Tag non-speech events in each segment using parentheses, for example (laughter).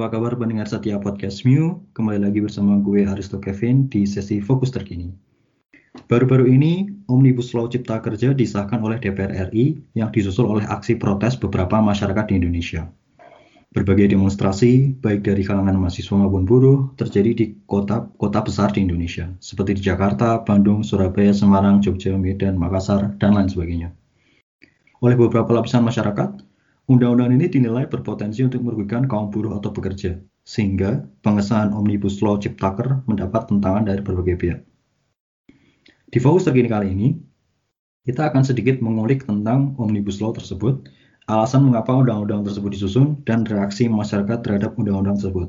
Apa kabar pendengar setia podcast Mew? Kembali lagi bersama gue Aristo Kevin di sesi Fokus Terkini. Baru-baru ini, Omnibus Law Cipta Kerja disahkan oleh DPR RI yang disusul oleh aksi protes beberapa masyarakat di Indonesia. Berbagai demonstrasi, baik dari kalangan mahasiswa maupun buruh, terjadi di kota-kota besar di Indonesia, seperti di Jakarta, Bandung, Surabaya, Semarang, Jogja, Medan, Makassar, dan lain sebagainya. Oleh beberapa lapisan masyarakat, Undang-undang ini dinilai berpotensi untuk merugikan kaum buruh atau pekerja, sehingga pengesahan Omnibus Law Ciptaker mendapat tentangan dari berbagai pihak. Di fokus terkini kali ini, kita akan sedikit mengulik tentang Omnibus Law tersebut, alasan mengapa undang-undang tersebut disusun, dan reaksi masyarakat terhadap undang-undang tersebut.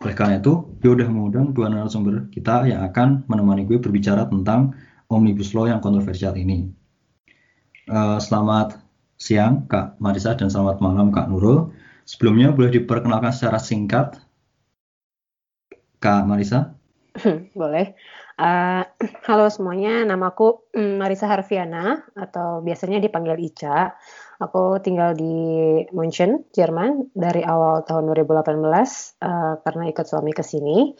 Oleh karena itu, gue sudah mengundang dua narasumber kita yang akan menemani gue berbicara tentang Omnibus Law yang kontroversial ini. Uh, selamat siang Kak Marisa dan selamat malam Kak Nurul. Sebelumnya boleh diperkenalkan secara singkat Kak Marisa? boleh. Uh, (clears throat) halo semuanya, namaku mm, Marisa Harfiana atau biasanya dipanggil Ica. Aku tinggal di München, Jerman dari awal tahun 2018 uh, eh, karena ikut suami ke sini.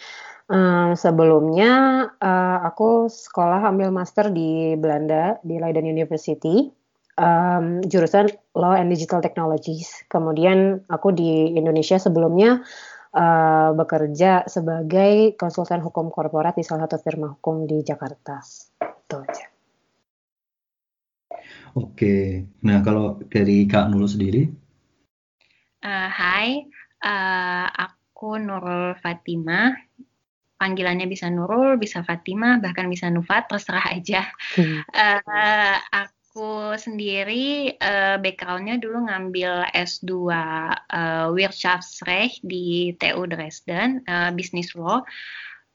Uh, sebelumnya uh, aku sekolah ambil master di Belanda di Leiden University um, jurusan Law and Digital Technologies. Kemudian aku di Indonesia sebelumnya uh, bekerja sebagai konsultan hukum korporat di salah satu firma hukum di Jakarta. Itu aja. Oke, nah kalau dari Kak Nurul sendiri? Uh, hai, uh, aku Nurul Fatima. Panggilannya bisa Nurul, bisa Fatima, bahkan bisa Nufat, terserah aja. Hmm. Uh, aku aku sendiri uh, backgroundnya dulu ngambil S2 uh, eh, Wirtschaftsrecht di TU Dresden, uh, Business Law.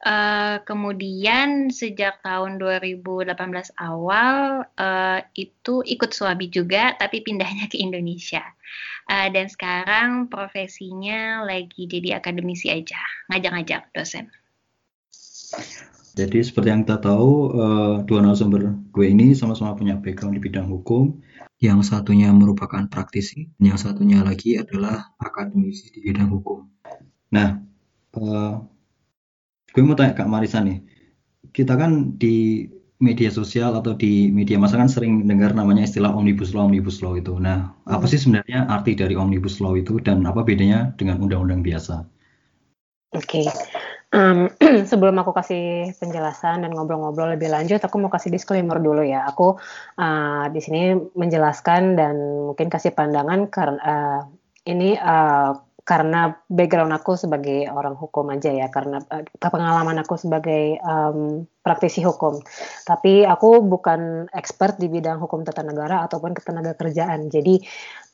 Uh, kemudian sejak tahun 2018 awal uh, itu ikut suami juga, tapi pindahnya ke Indonesia. Uh, dan sekarang profesinya lagi jadi akademisi aja, ngajak-ngajak dosen. Jadi seperti yang kita tahu, uh, dua narasumber gue ini sama-sama punya background di bidang hukum. Yang satunya merupakan praktisi, yang satunya lagi adalah akademisi di bidang hukum. Nah, uh, gue mau tanya Kak Marisa nih, kita kan di media sosial atau di media masa kan sering dengar namanya istilah omnibus law omnibus law itu. Nah, apa sih sebenarnya arti dari omnibus law itu dan apa bedanya dengan undang-undang biasa? Oke, okay. Um, (clears throat) sebelum aku kasih penjelasan dan ngobrol-ngobrol lebih lanjut, aku mau kasih disclaimer dulu ya. Aku uh, di sini menjelaskan dan mungkin kasih pandangan karena uh, ini uh, karena background aku sebagai orang hukum aja ya, karena uh, pengalaman aku sebagai um, praktisi hukum. Tapi aku bukan expert di bidang hukum tata negara ataupun ketenaga kerjaan. Jadi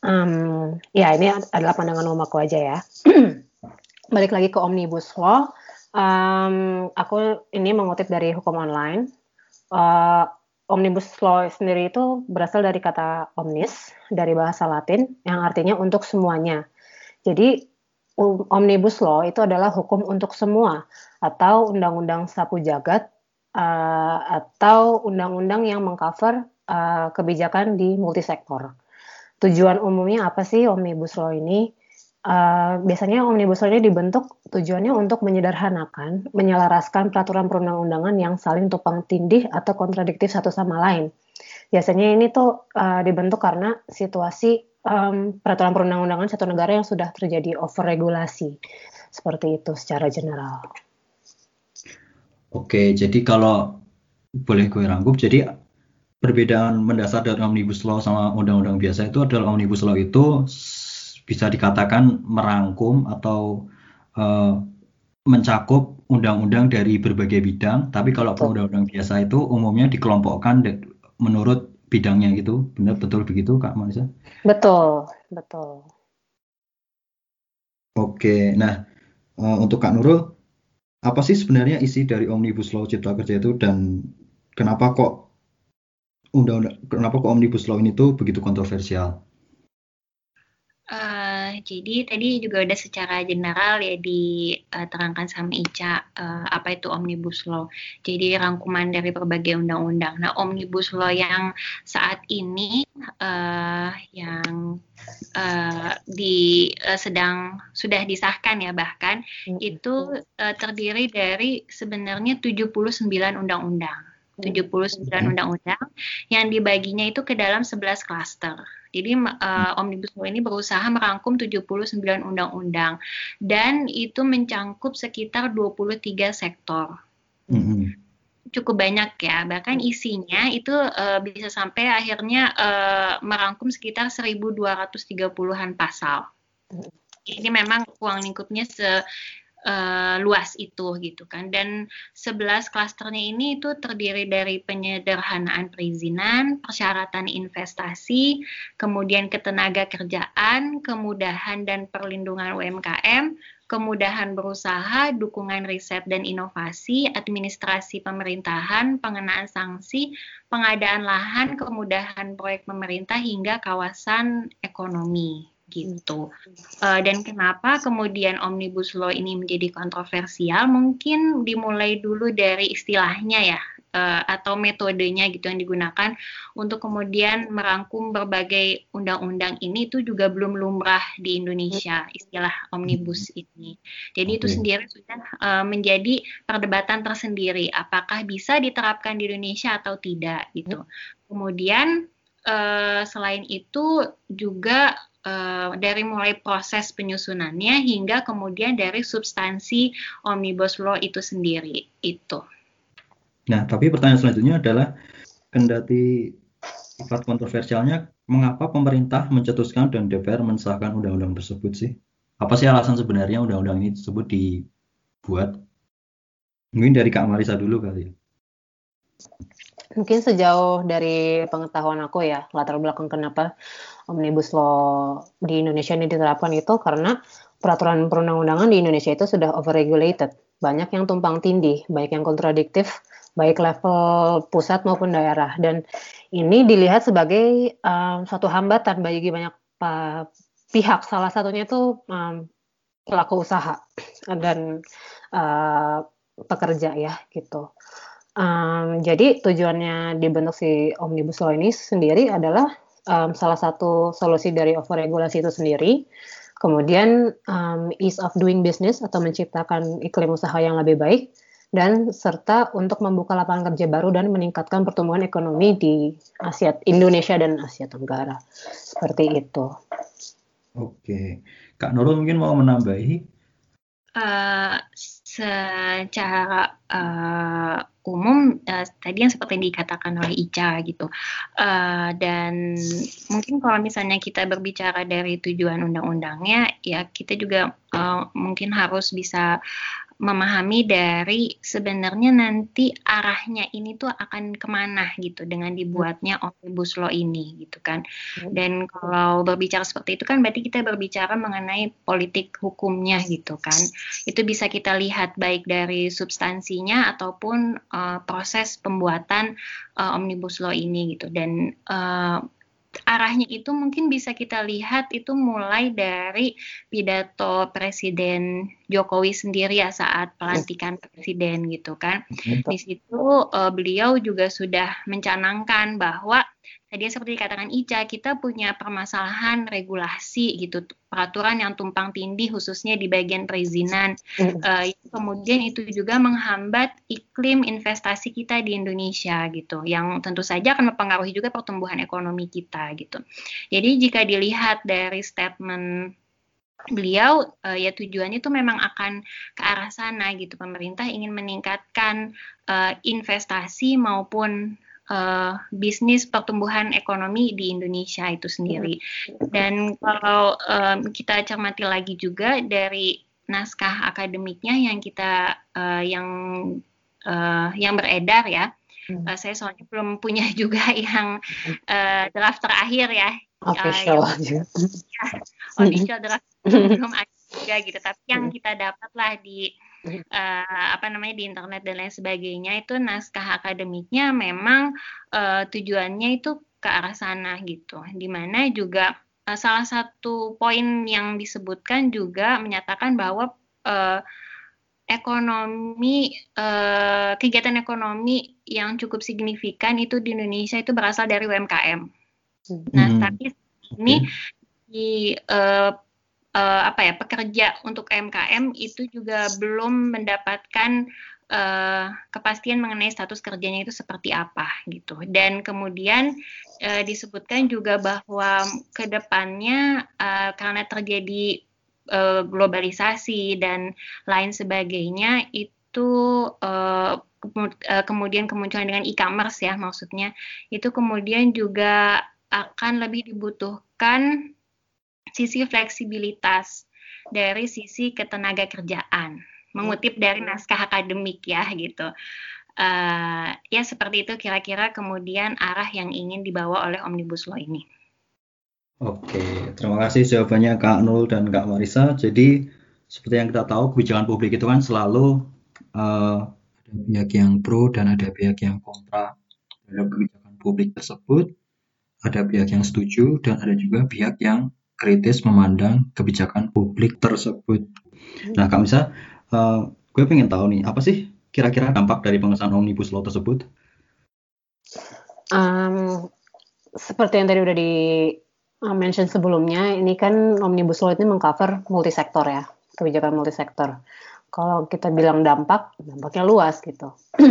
um, ya ini adalah pandangan umum aku aja ya. (clears throat) Balik lagi ke omnibus law Um, aku ini mengutip dari hukum online. Uh, omnibus law sendiri itu berasal dari kata omnis dari bahasa Latin yang artinya untuk semuanya. Jadi um, omnibus law itu adalah hukum untuk semua atau undang-undang sapu jagat uh, atau undang-undang yang mengcover uh, kebijakan di multisektor. Tujuan umumnya apa sih omnibus law ini? Uh, biasanya omnibus law ini dibentuk tujuannya untuk menyederhanakan, menyelaraskan peraturan perundang-undangan yang saling tumpang tindih atau kontradiktif satu sama lain. Biasanya ini tuh uh, dibentuk karena situasi um, peraturan perundang-undangan satu negara yang sudah terjadi overregulasi. Seperti itu secara general. Oke, jadi kalau boleh gue rangkup, jadi perbedaan mendasar dari omnibus law sama undang-undang biasa itu adalah omnibus law itu bisa dikatakan merangkum atau uh, mencakup undang-undang dari berbagai bidang, tapi kalau undang-undang biasa itu umumnya dikelompokkan menurut bidangnya gitu. Benar betul begitu Kak Marisa? Betul, betul. Oke, nah uh, untuk Kak Nurul, apa sih sebenarnya isi dari Omnibus Law Cipta Kerja itu dan kenapa kok undang-undang kenapa kok Omnibus Law ini tuh begitu kontroversial? Jadi tadi juga udah secara general ya diterangkan sama Ica uh, apa itu omnibus law. Jadi rangkuman dari berbagai undang-undang. Nah, omnibus law yang saat ini uh, yang uh, di uh, sedang sudah disahkan ya bahkan mm -hmm. itu uh, terdiri dari sebenarnya 79 undang-undang. 79 undang-undang yang dibaginya itu ke dalam 11 klaster. Jadi uh, Omnibus Law ini berusaha merangkum 79 undang-undang dan itu mencangkup sekitar 23 sektor. Mm -hmm. Cukup banyak ya, bahkan isinya itu uh, bisa sampai akhirnya uh, merangkum sekitar 1230-an pasal. Ini memang ruang lingkupnya se uh, luas itu gitu kan. Dan 11 klasternya ini itu terdiri dari penyederhanaan perizinan, persyaratan investasi, kemudian ketenaga kerjaan, kemudahan dan perlindungan UMKM, kemudahan berusaha, dukungan riset dan inovasi, administrasi pemerintahan, pengenaan sanksi, pengadaan lahan, kemudahan proyek pemerintah hingga kawasan ekonomi gitu. Uh, dan kenapa kemudian omnibus law ini menjadi kontroversial? Mungkin dimulai dulu dari istilahnya ya uh, atau metodenya gitu yang digunakan untuk kemudian merangkum berbagai undang-undang ini itu juga belum lumrah di Indonesia istilah omnibus ini. Jadi itu sendiri sudah uh, menjadi perdebatan tersendiri apakah bisa diterapkan di Indonesia atau tidak gitu. Kemudian uh, selain itu juga uh, dari mulai proses penyusunannya hingga kemudian dari substansi omnibus law itu sendiri itu. Nah, tapi pertanyaan selanjutnya adalah kendati sifat kontroversialnya, mengapa pemerintah mencetuskan dan DPR mensahkan undang-undang tersebut sih? Apa sih alasan sebenarnya undang-undang ini tersebut dibuat? Mungkin dari Kak Marisa dulu kali ya. Mungkin sejauh dari pengetahuan aku ya, latar belakang kenapa omnibus law di Indonesia ini diterapkan itu karena peraturan perundang-undangan di Indonesia itu sudah overregulated. Banyak yang tumpang tindih, baik yang kontradiktif, baik level pusat maupun daerah. Dan ini dilihat sebagai um, suatu hambatan bagi banyak uh, pihak. Salah satunya itu um, pelaku usaha dan uh, pekerja ya gitu. Um, jadi tujuannya dibentuk si omnibus law ini sendiri adalah um, salah satu solusi dari overregulasi itu sendiri. Kemudian um, ease of doing business atau menciptakan iklim usaha yang lebih baik dan serta untuk membuka lapangan kerja baru dan meningkatkan pertumbuhan ekonomi di Asia Indonesia dan Asia Tenggara. Seperti itu. Oke, Kak Nurul mungkin mau menambahi? Uh, secara uh, umum uh, tadi yang seperti dikatakan oleh Ica gitu. Uh, dan mungkin kalau misalnya kita berbicara dari tujuan undang-undangnya ya kita juga uh, mungkin harus bisa memahami dari sebenarnya nanti arahnya ini tuh akan ke mana gitu dengan dibuatnya omnibus law ini gitu kan. Dan kalau berbicara seperti itu kan berarti kita berbicara mengenai politik hukumnya gitu kan. Itu bisa kita lihat baik dari substansinya ataupun uh, proses pembuatan uh, omnibus law ini gitu. Dan uh, arahnya itu mungkin bisa kita lihat itu mulai dari pidato Presiden Jokowi sendiri ya saat pelantikan presiden gitu kan. Di situ uh, beliau juga sudah mencanangkan bahwa tadi seperti dikatakan Ica, kita punya permasalahan regulasi gitu, peraturan yang tumpang tindih khususnya di bagian perizinan. Mm. Uh, kemudian itu juga menghambat iklim investasi kita di Indonesia gitu, yang tentu saja akan mempengaruhi juga pertumbuhan ekonomi kita gitu. Jadi jika dilihat dari statement beliau uh, ya tujuannya itu memang akan ke arah sana gitu pemerintah ingin meningkatkan uh, investasi maupun uh, bisnis pertumbuhan ekonomi di Indonesia itu sendiri. Dan kalau um, kita cermati lagi juga dari naskah akademiknya yang kita uh, yang uh, yang beredar ya. Hmm. Uh, saya soalnya belum punya (laughs) juga yang uh, draft terakhir ya. Official uh, yang, (laughs) ya, official draft belum ada juga gitu. Tapi yang kita dapat lah di uh, apa namanya di internet dan lain sebagainya itu naskah akademiknya memang uh, tujuannya itu ke arah sana gitu. Di mana juga uh, salah satu poin yang disebutkan juga menyatakan bahwa uh, ekonomi uh, kegiatan ekonomi yang cukup signifikan itu di Indonesia itu berasal dari UMKM. Nah, hmm. tapi ini di uh, uh, apa ya pekerja untuk UMKM itu juga belum mendapatkan uh, kepastian mengenai status kerjanya itu seperti apa gitu. Dan kemudian uh, disebutkan juga bahwa ke depannya uh, karena terjadi uh, globalisasi dan lain sebagainya itu uh, kemudian kemunculan dengan e-commerce ya maksudnya itu kemudian juga akan lebih dibutuhkan sisi fleksibilitas dari sisi ketenaga kerjaan mengutip dari naskah akademik ya gitu. Uh, ya seperti itu kira-kira kemudian arah yang ingin dibawa oleh Omnibus Law ini. Oke, terima kasih jawabannya Kak Nul dan Kak Marisa. Jadi seperti yang kita tahu kebijakan publik itu kan selalu uh, ada pihak yang pro dan ada pihak yang kontra terhadap kebijakan publik tersebut. Ada pihak yang setuju dan ada juga pihak yang kritis memandang kebijakan publik tersebut. Nah, Kak Marisa, uh, gue pengen tahu nih, apa sih kira-kira dampak dari pengesahan Omnibus Law tersebut? Um, seperti yang tadi udah di uh, mention sebelumnya, ini kan Omnibus Law ini mengcover multisektor ya, kebijakan multisektor. Kalau kita bilang dampak, dampaknya luas gitu. (clears throat)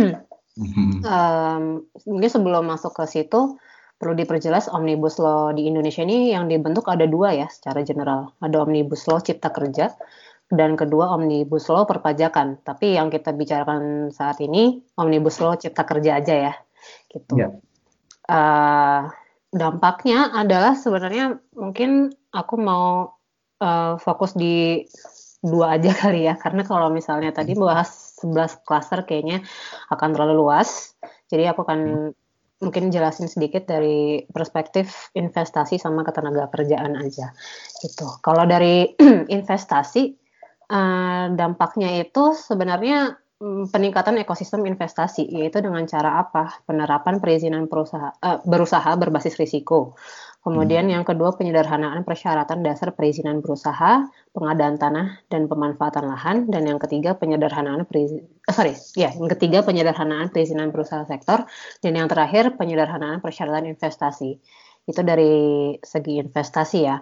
um, mungkin sebelum masuk ke situ, perlu diperjelas Omnibus Law di Indonesia ini yang dibentuk ada dua ya secara general. Ada Omnibus Law Cipta Kerja dan kedua Omnibus Law perpajakan. Tapi yang kita bicarakan saat ini Omnibus Law Cipta Kerja aja ya, gitu. Yeah. Ya. Uh, dampaknya adalah sebenarnya mungkin aku mau uh, fokus di dua aja (laughs) kali ya, karena kalau misalnya tadi bahas 11 klaster kayaknya akan terlalu luas. Jadi aku akan hmm. Mungkin jelasin sedikit dari perspektif investasi sama ketenaga kerjaan aja gitu. Kalau dari (clears throat) investasi uh, dampaknya itu sebenarnya um, peningkatan ekosistem investasi, yaitu dengan cara apa? Penerapan perizinan perusaha, uh, berusaha berbasis risiko. Kemudian hmm. yang kedua penyederhanaan persyaratan dasar perizinan berusaha, pengadaan tanah dan pemanfaatan lahan, dan yang ketiga penyederhanaan perizinan, uh, sorry, ya, yang ketiga penyederhanaan perizinan berusaha sektor, dan yang terakhir penyederhanaan persyaratan investasi. Itu dari segi investasi ya.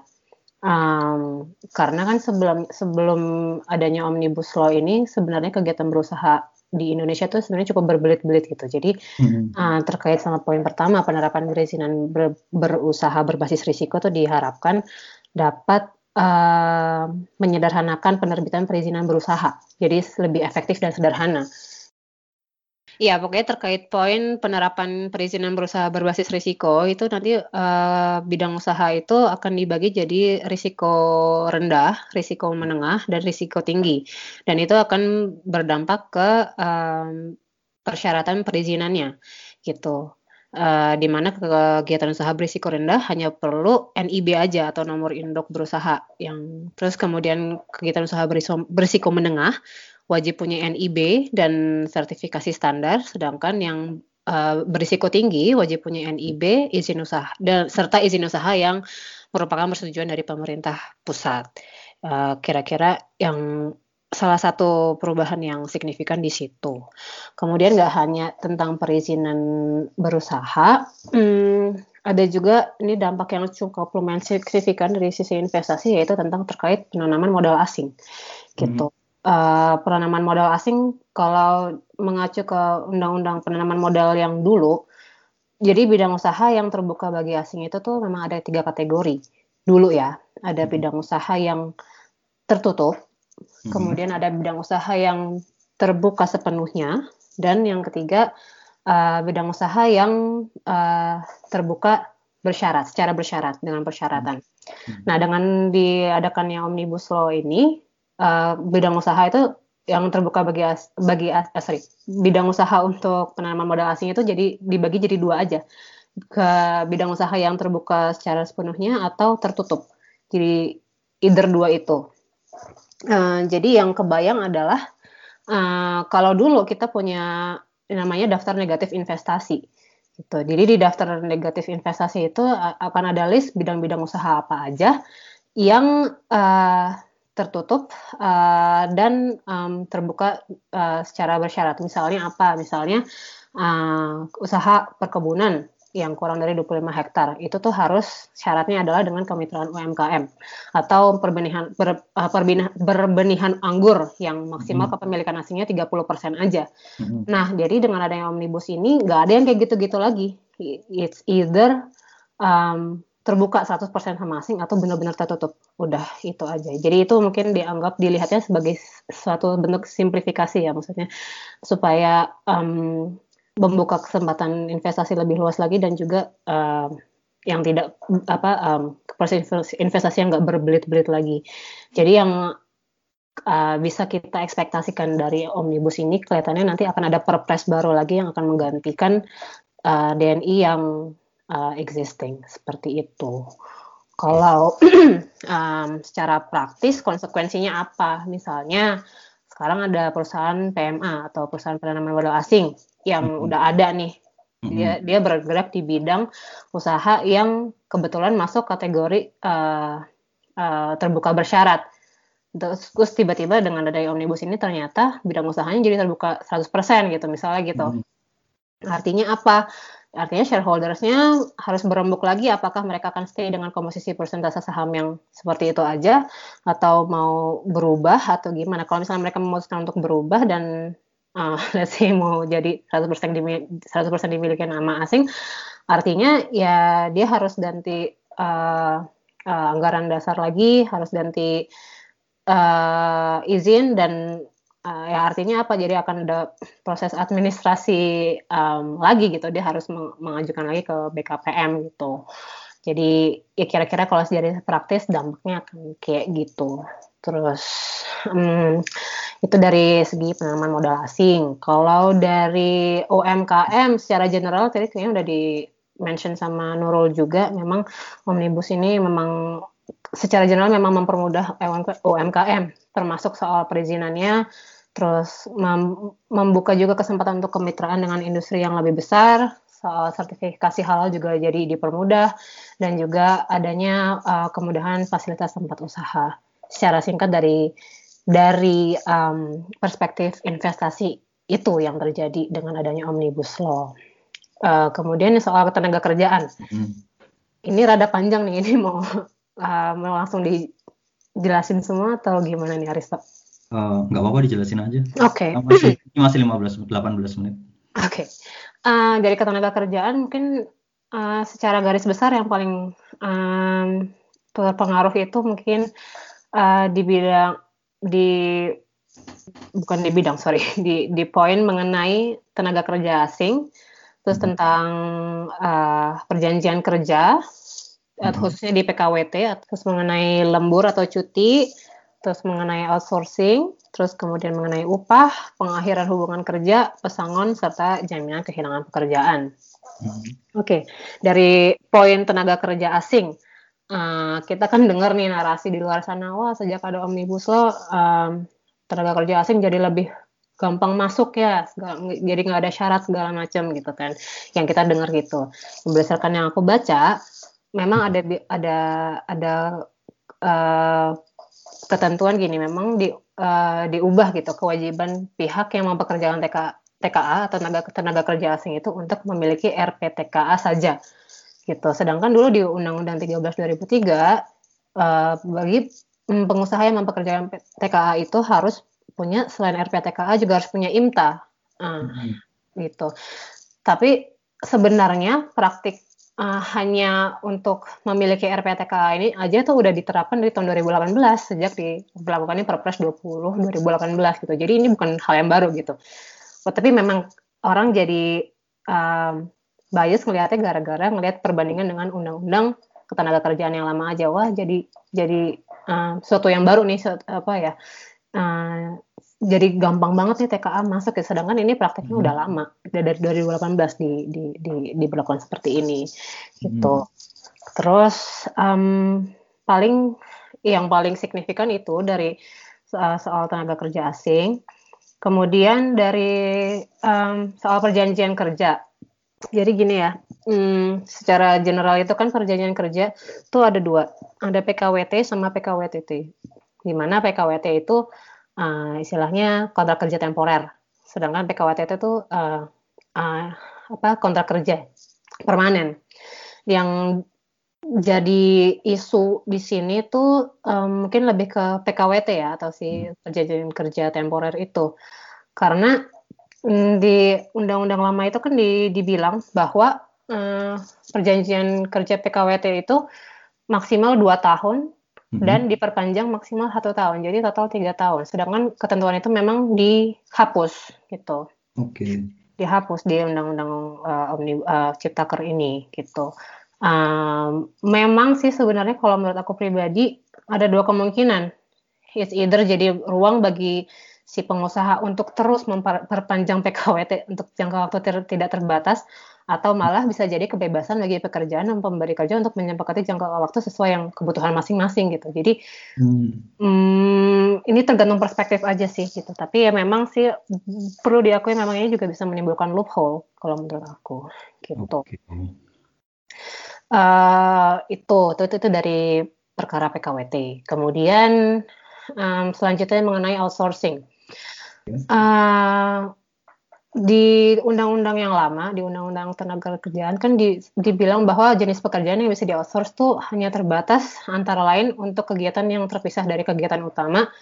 Um, karena kan sebelum sebelum adanya omnibus law ini sebenarnya kegiatan berusaha di Indonesia itu sebenarnya cukup berbelit-belit gitu. Jadi hmm. uh, terkait sama poin pertama penerapan perizinan ber, berusaha berbasis risiko itu diharapkan dapat uh, menyederhanakan penerbitan perizinan berusaha. Jadi lebih efektif dan sederhana. Iya, pokoknya terkait poin penerapan perizinan berusaha berbasis risiko itu nanti uh, bidang usaha itu akan dibagi jadi risiko rendah, risiko menengah, dan risiko tinggi. Dan itu akan berdampak ke um, persyaratan perizinannya, gitu. Uh, di mana kegiatan usaha berisiko rendah hanya perlu NIB aja atau nomor induk berusaha yang terus kemudian kegiatan usaha berisiko menengah wajib punya NIB dan sertifikasi standar, sedangkan yang uh, berisiko tinggi wajib punya NIB, izin usaha dan serta izin usaha yang merupakan persetujuan dari pemerintah pusat. kira eh, kira-kira yang salah satu perubahan yang signifikan di situ. Kemudian nggak hanya tentang perizinan berusaha, hmm, ada juga ini dampak yang cukup lumayan signifikan dari sisi investasi yaitu tentang terkait penanaman modal asing, gitu. Hmm uh, penanaman modal asing kalau mengacu ke undang-undang penanaman modal yang dulu, jadi bidang usaha yang terbuka bagi asing itu tuh memang ada tiga kategori dulu ya. Ada hmm. bidang usaha yang tertutup, hmm. kemudian ada bidang usaha yang terbuka sepenuhnya, dan yang ketiga uh, bidang usaha yang uh, terbuka bersyarat, secara bersyarat dengan persyaratan. Hmm. Nah, dengan diadakannya omnibus law ini, uh, bidang usaha itu yang terbuka bagi as, bagi as, uh, sorry bidang usaha untuk penanaman modal asing itu jadi dibagi jadi dua aja. Ke bidang usaha yang terbuka secara sepenuhnya atau tertutup. Jadi either dua itu. Uh, jadi yang kebayang adalah uh, kalau dulu kita punya namanya daftar negatif investasi Gitu. Jadi di daftar negatif investasi itu akan ada list bidang-bidang usaha apa aja yang uh, tertutup uh, dan um, terbuka uh, secara bersyarat. Misalnya apa? Misalnya uh, usaha perkebunan yang kurang dari 25 hektar itu tuh harus syaratnya adalah dengan kemitraan UMKM atau perbenihan ber, uh, perbina, berbenihan anggur yang maksimal hmm. kepemilikan asingnya 30% aja. Hmm. Nah, jadi dengan adanya omnibus ini nggak ada yang kayak gitu-gitu lagi. It's either um, terbuka 100% sama asing atau benar-benar tertutup. Udah itu aja. Jadi itu mungkin dianggap dilihatnya sebagai suatu bentuk simplifikasi ya maksudnya supaya um, membuka kesempatan investasi lebih luas lagi dan juga uh, yang tidak apa um, investasi yang nggak berbelit-belit lagi. Jadi yang uh, bisa kita ekspektasikan dari omnibus ini kelihatannya nanti akan ada perpres baru lagi yang akan menggantikan uh, DNI yang uh, existing seperti itu. Kalau (clears throat) um, secara praktis konsekuensinya apa? Misalnya sekarang ada perusahaan PMA atau perusahaan penanaman modal asing yang hmm. udah ada nih. Dia hmm. dia bergerak di bidang usaha yang kebetulan masuk kategori uh, uh, terbuka bersyarat. Terus, tiba-tiba dengan ada omnibus ini ternyata bidang usahanya jadi terbuka 100% gitu misalnya gitu. Hmm. Artinya apa? Artinya shareholdersnya harus berembuk lagi apakah mereka akan stay dengan komposisi persentase saham yang seperti itu aja atau mau berubah atau gimana. Kalau misalnya mereka memutuskan untuk berubah dan uh, (laughs) let's say mau jadi 100% dimiliki, 100% dimiliki nama asing, artinya ya dia harus ganti uh, uh, anggaran dasar lagi, harus ganti uh, izin dan uh, ya artinya apa? Jadi akan ada proses administrasi um, lagi gitu. Dia harus meng mengajukan lagi ke BKPM gitu. Jadi ya kira-kira kalau dari praktis dampaknya akan kayak gitu. Terus um, itu dari segi penanaman modal asing. Kalau dari UMKM secara general tadi kayaknya udah di mention sama Nurul juga, memang omnibus ini memang secara general memang mempermudah UMKM, termasuk soal perizinannya, terus mem membuka juga kesempatan untuk kemitraan dengan industri yang lebih besar, soal sertifikasi halal juga jadi dipermudah, dan juga adanya uh, kemudahan fasilitas tempat usaha. Secara singkat dari dari um, perspektif investasi itu yang terjadi dengan adanya omnibus law. Uh, kemudian soal tenaga kerjaan, hmm. ini rada panjang nih. Ini mau uh, (laughs) mau langsung dijelasin semua atau gimana nih Aristo? Uh, nggak apa-apa dijelasin aja. Oke. Okay. Masih, ini masih 15 18 menit. Oke. Okay. Uh, dari ketenaga kerjaan mungkin uh, secara garis besar yang paling um, terpengaruh itu mungkin uh, di bidang di bukan di bidang sorry (laughs) di di poin mengenai tenaga kerja asing terus hmm. tentang uh, perjanjian kerja hmm. khususnya di PKWT terus mengenai lembur atau cuti terus mengenai outsourcing terus kemudian mengenai upah pengakhiran hubungan kerja pesangon serta jaminan kehilangan pekerjaan hmm. oke okay. dari poin tenaga kerja asing uh, kita kan dengar nih narasi di luar sana, wah sejak ada omnibus law um, tenaga kerja asing jadi lebih gampang masuk ya, segala, jadi nggak ada syarat segala macam gitu kan, yang kita dengar gitu. Berdasarkan yang aku baca, memang ada ada ada uh, ketentuan gini, memang di uh, diubah gitu kewajiban pihak yang mempekerjakan TK, TKA atau tenaga tenaga kerja asing itu untuk memiliki RPTKA saja gitu. Sedangkan dulu di Undang-Undang 13 2003 uh, bagi pengusaha yang mempekerjakan TKA itu harus punya selain RPTKA juga harus punya IMTA. Uh, hmm. gitu. Tapi sebenarnya praktik uh, hanya untuk memiliki RPTKA ini aja tuh udah diterapkan dari tahun 2018 sejak diberlakukannya Perpres 20 2018 gitu. Jadi ini bukan hal yang baru gitu. Oh, tapi memang orang jadi um, bias ngelihatnya gara-gara ngelihat perbandingan dengan undang-undang ketenaga kerjaan yang lama aja wah jadi jadi uh, suatu yang baru nih suatu, apa ya uh, jadi gampang banget nih TKA masuk ya. Sedangkan ini prakteknya hmm. udah lama dari 2018 di di di diberlakukan seperti ini. Gitu. Hmm. terus um, paling yang paling signifikan itu dari soal, soal tenaga kerja asing. Kemudian dari um, soal perjanjian kerja. Jadi gini ya, hmm, secara general itu kan perjanjian kerja itu ada dua, ada PKWT sama PKWTT. Di mana PKWT itu uh, istilahnya kontrak kerja temporer, sedangkan PKWTT itu uh, uh, apa kontrak kerja permanen. Yang jadi isu di sini tuh um, mungkin lebih ke PKWT ya atau si hmm. perjanjian kerja temporer itu karena mm, di undang-undang lama itu kan di, dibilang bahwa um, perjanjian kerja PKWT itu maksimal dua tahun. Dan diperpanjang maksimal satu tahun jadi total tiga tahun sedangkan ketentuan itu memang dihapus gitu oke okay. dihapus di undang-undang uh, omni uh, ciptaker ini gitu Um, memang sih sebenarnya kalau menurut aku pribadi ada dua kemungkinan. It's either jadi ruang bagi si pengusaha untuk terus memperpanjang PKWT untuk jangka waktu ter tidak terbatas atau malah bisa jadi kebebasan bagi pekerjaan dan pemberi kerja untuk menyepakati jangka waktu sesuai yang kebutuhan masing-masing gitu. Jadi hmm. Hmm, ini tergantung perspektif aja sih gitu. Tapi ya memang sih perlu diakui memang ini juga bisa menimbulkan loophole kalau menurut aku gitu. Okay. Uh, itu, itu itu dari perkara PKWT. Kemudian um, selanjutnya mengenai outsourcing. Uh, di undang-undang yang lama, di undang-undang tenaga kerjaan kan di, dibilang bahwa jenis pekerjaan yang bisa di outsource tuh hanya terbatas antara lain untuk kegiatan yang terpisah dari kegiatan utama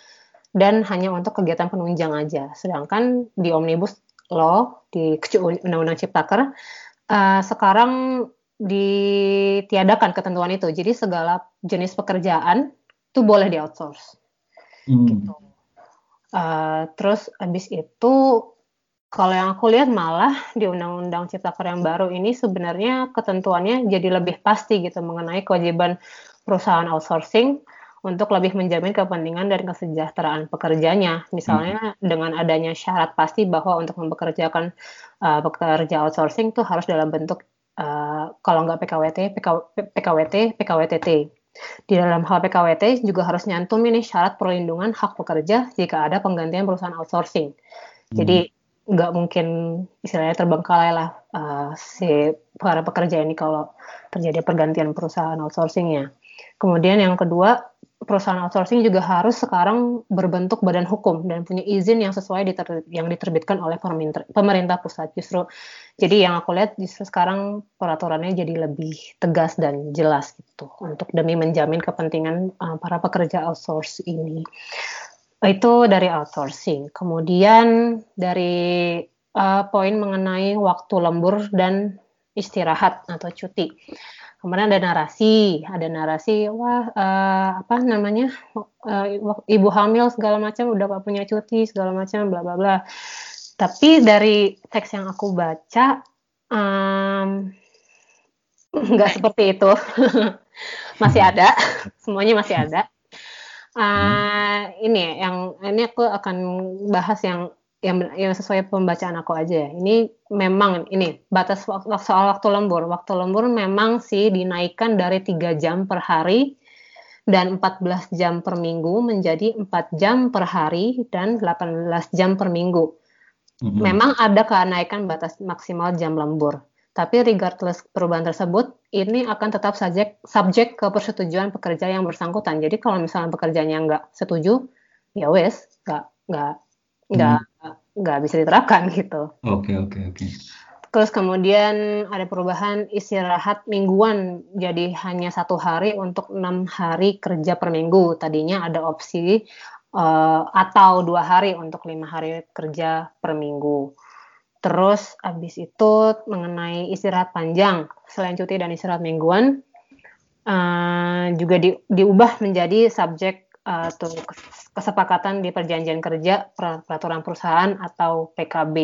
dan hanya untuk kegiatan penunjang aja. Sedangkan di omnibus law di undang-undang ciptaker uh, sekarang ditiadakan ketentuan itu. Jadi segala jenis pekerjaan itu boleh di outsource. Hmm. Gitu. Uh, terus habis itu kalau yang aku lihat malah di Undang-Undang Ciptaker yang baru ini sebenarnya ketentuannya jadi lebih pasti gitu mengenai kewajiban perusahaan outsourcing untuk lebih menjamin kepentingan dan kesejahteraan pekerjanya. Misalnya hmm. dengan adanya syarat pasti bahwa untuk mempekerjakan uh, pekerja outsourcing itu harus dalam bentuk uh, kalau nggak PKWT, PKW, PKWT, PKWTT. Di dalam hal PKWT juga harus nyantum ini syarat perlindungan hak pekerja jika ada penggantian perusahaan outsourcing. Hmm. Jadi nggak mungkin istilahnya terbengkalai lah uh, si para pekerja ini kalau terjadi pergantian perusahaan outsourcingnya. Kemudian yang kedua perusahaan outsourcing juga harus sekarang berbentuk badan hukum dan punya izin yang sesuai diter yang diterbitkan oleh pemerintah, pusat. Justru jadi yang aku lihat justru sekarang peraturannya jadi lebih tegas dan jelas gitu untuk demi menjamin kepentingan uh, para pekerja outsource ini. Itu dari outsourcing. Kemudian dari uh, poin mengenai waktu lembur dan istirahat atau cuti kemudian ada narasi ada narasi wah uh, apa namanya uh, ibu hamil segala macam udah gak punya cuti segala macam bla bla bla. Tapi dari teks yang aku baca um, (laughs) nggak seperti itu. (laughs) Masih ada (laughs) semuanya masih ada. Uh, ini yang ini aku akan bahas yang yang, yang sesuai pembacaan aku aja ya. Ini memang ini batas waktu, soal waktu lembur. Waktu lembur memang sih dinaikkan dari tiga jam per hari dan 14 jam per minggu menjadi 4 jam per hari dan 18 jam per minggu. Mm-hmm. Memang ada kenaikan batas maksimal jam lembur. Tapi regardless perubahan tersebut, ini akan tetap subjek, subjek ke persetujuan pekerja yang bersangkutan. Jadi kalau misalnya pekerjanya nggak setuju, ya wes, nggak nggak nggak hmm. nggak bisa diterapkan (laughs) gitu. Oke okay, oke okay, oke. Okay. Terus kemudian ada perubahan istirahat mingguan jadi hanya satu hari untuk enam hari kerja per minggu. Tadinya ada opsi uh, atau dua hari untuk lima hari kerja per minggu. Terus habis itu mengenai istirahat panjang selain cuti dan istirahat mingguan uh, juga di, diubah menjadi subjek uh, kesepakatan di perjanjian kerja peraturan perusahaan atau PKB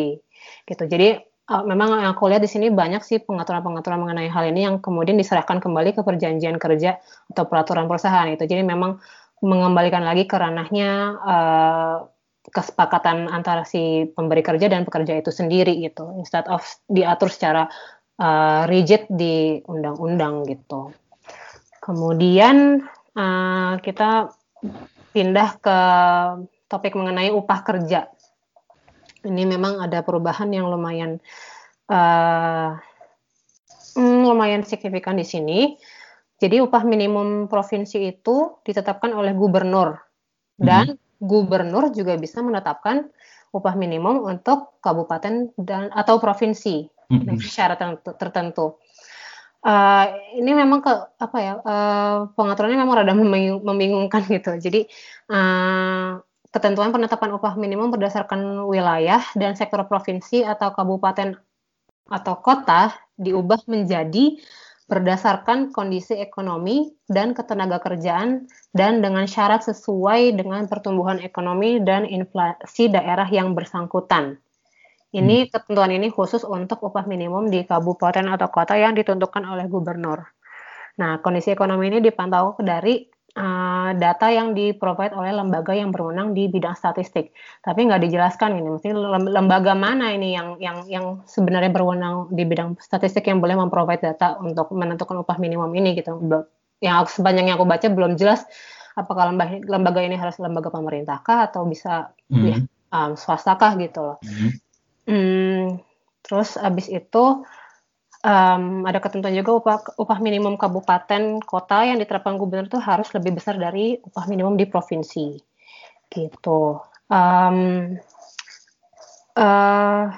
gitu. Jadi uh, memang yang aku lihat di sini banyak sih pengaturan-pengaturan mengenai hal ini yang kemudian diserahkan kembali ke perjanjian kerja atau peraturan perusahaan itu. Jadi memang mengembalikan lagi ke ranahnya uh, kesepakatan antara si pemberi kerja dan pekerja itu sendiri gitu, instead of diatur secara uh, rigid di undang-undang gitu. Kemudian uh, kita pindah ke topik mengenai upah kerja. Ini memang ada perubahan yang lumayan uh, lumayan signifikan di sini. Jadi upah minimum provinsi itu ditetapkan oleh gubernur dan hmm. gubernur juga bisa menetapkan upah minimum untuk kabupaten dan atau provinsi hmm. dengan syarat tertentu. Uh, ini memang ke apa ya uh, pengaturannya memang rada membingungkan (laughs) gitu. Jadi uh, ketentuan penetapan upah minimum berdasarkan wilayah dan sektor provinsi atau kabupaten atau kota diubah menjadi berdasarkan kondisi ekonomi dan ketenaga kerjaan dan dengan syarat sesuai dengan pertumbuhan ekonomi dan inflasi daerah yang bersangkutan. Ini hmm. ketentuan ini khusus untuk upah minimum di kabupaten atau kota yang ditentukan oleh gubernur. Nah, kondisi ekonomi ini dipantau dari uh, data yang diprovide oleh lembaga yang berwenang di bidang statistik. Tapi nggak dijelaskan ini, mesti lembaga mana ini yang yang yang sebenarnya berwenang di bidang statistik yang boleh memprovide data untuk menentukan upah minimum ini gitu. Yang aku, sepanjang yang aku baca belum jelas apakah lembaga, lembaga ini harus lembaga pemerintah kah atau bisa mm -hmm. ya, um, swasta kah gitu loh. Mm -hmm. Hmm, terus abis itu um, ada ketentuan juga upah, upah minimum kabupaten kota yang diterapkan gubernur itu harus lebih besar dari upah minimum di provinsi. Gitu. Um, uh,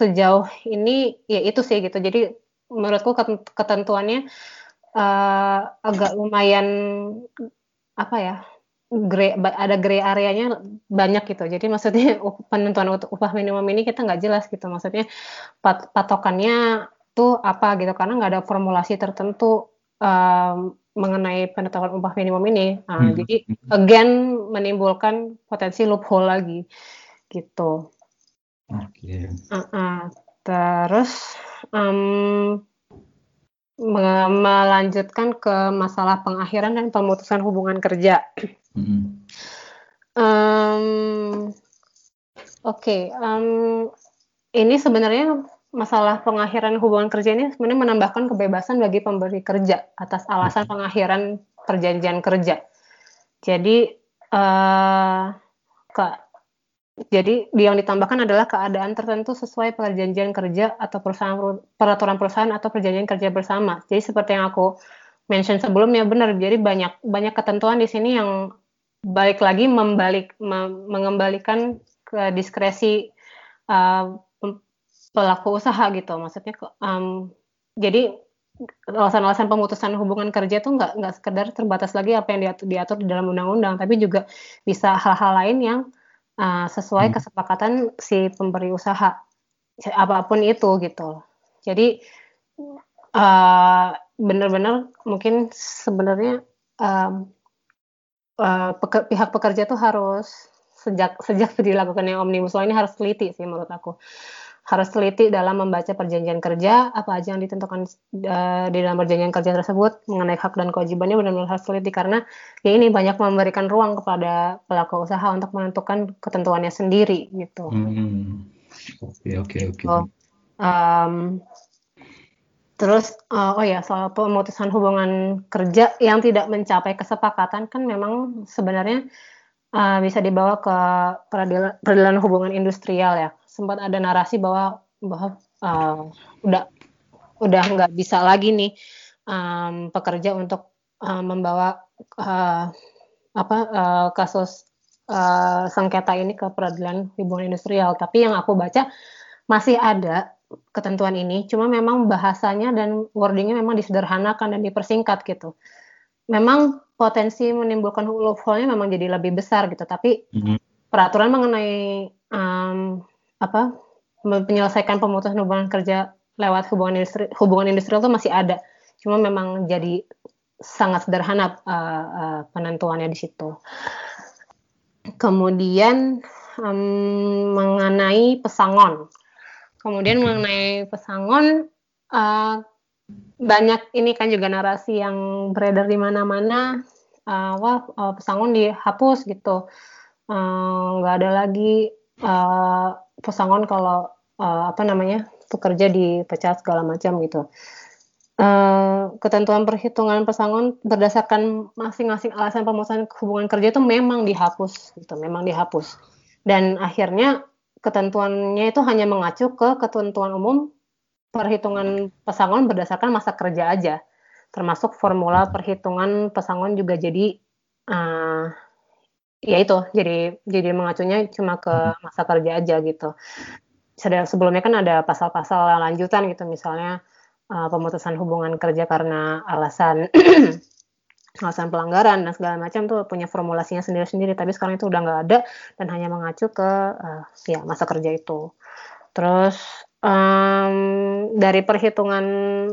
sejauh ini ya itu sih gitu. Jadi menurutku ketentuannya uh, agak lumayan apa ya gray, ada gray areanya banyak gitu. Jadi maksudnya (laughs) penentuan upah minimum ini kita nggak jelas gitu. Maksudnya pat, patokannya itu apa gitu karena nggak ada formulasi tertentu um, mengenai penetapan upah minimum ini. Nah, hmm. Jadi again menimbulkan potensi loophole lagi gitu. Oke. Okay. Uh -uh. Terus um, melanjutkan ke masalah pengakhiran dan pemutusan hubungan kerja. Hmm. Um, Oke, okay, um, ini sebenarnya masalah pengakhiran hubungan kerja ini sebenarnya menambahkan kebebasan bagi pemberi kerja atas alasan pengakhiran perjanjian kerja. Jadi uh, ke jadi yang ditambahkan adalah keadaan tertentu sesuai perjanjian kerja atau perusahaan peraturan perusahaan atau perjanjian kerja bersama. Jadi seperti yang aku mention sebelumnya benar. Jadi banyak banyak ketentuan di sini yang balik lagi membalik mengembalikan ke diskresi uh, pelaku usaha gitu maksudnya um, jadi alasan-alasan pemutusan hubungan kerja itu nggak nggak sekedar terbatas lagi apa yang diatur, diatur di dalam undang-undang tapi juga bisa hal-hal lain yang uh, sesuai hmm. kesepakatan si pemberi usaha apa pun itu gitu jadi uh, benar-benar mungkin sebenarnya um, uh, peke, pihak pekerja tuh harus sejak sejak (laughs) dilakukannya omnibus law ini harus teliti sih menurut aku harus teliti dalam membaca perjanjian kerja apa aja yang ditentukan uh, di dalam perjanjian kerja tersebut mengenai hak dan kewajibannya benar-benar harus teliti karena ya ini banyak memberikan ruang kepada pelaku usaha untuk menentukan ketentuannya sendiri gitu. Hmm. Oke oke oke. Terus uh, oh ya soal pemutusan hubungan kerja yang tidak mencapai kesepakatan kan memang sebenarnya uh, bisa dibawa ke peradilan, peradilan hubungan industrial ya sempat ada narasi bahwa bahwa uh, udah udah nggak bisa lagi nih um, pekerja untuk uh, membawa uh, apa uh, kasus uh, sengketa ini ke peradilan hubungan industrial. Tapi yang aku baca masih ada ketentuan ini, cuma memang bahasanya dan wordingnya memang disederhanakan dan dipersingkat gitu. Memang potensi menimbulkan loophole-nya memang jadi lebih besar gitu, tapi mm -hmm. peraturan mengenai um, apa menyelesaikan pemutusan hubungan kerja lewat hubungan industri hubungan industrial itu masih ada. Cuma memang jadi sangat sederhana uh, uh, penentuannya di situ. Kemudian um, mengenai pesangon. Kemudian mengenai pesangon uh, banyak ini kan juga narasi yang beredar di mana-mana. Uh, wah uh, pesangon dihapus gitu. Nggak uh, ada lagi uh, pesangon kalau uh, apa namanya pekerja dipecat segala macam gitu. Uh, ketentuan perhitungan pesangon berdasarkan masing-masing alasan pemutusan hubungan kerja itu memang dihapus gitu, memang dihapus. Dan akhirnya ketentuannya itu hanya mengacu ke ketentuan umum perhitungan pesangon berdasarkan masa kerja aja, termasuk formula perhitungan pesangon juga jadi uh, ya itu jadi jadi mengacunya cuma ke masa kerja aja gitu. Sebelumnya kan ada pasal-pasal lanjutan gitu misalnya uh, pemutusan hubungan kerja karena alasan (clears throat) alasan pelanggaran dan segala macam tuh punya formulasinya sendiri-sendiri tapi sekarang itu udah nggak ada dan hanya mengacu ke uh, ya masa kerja itu terus um, dari perhitungan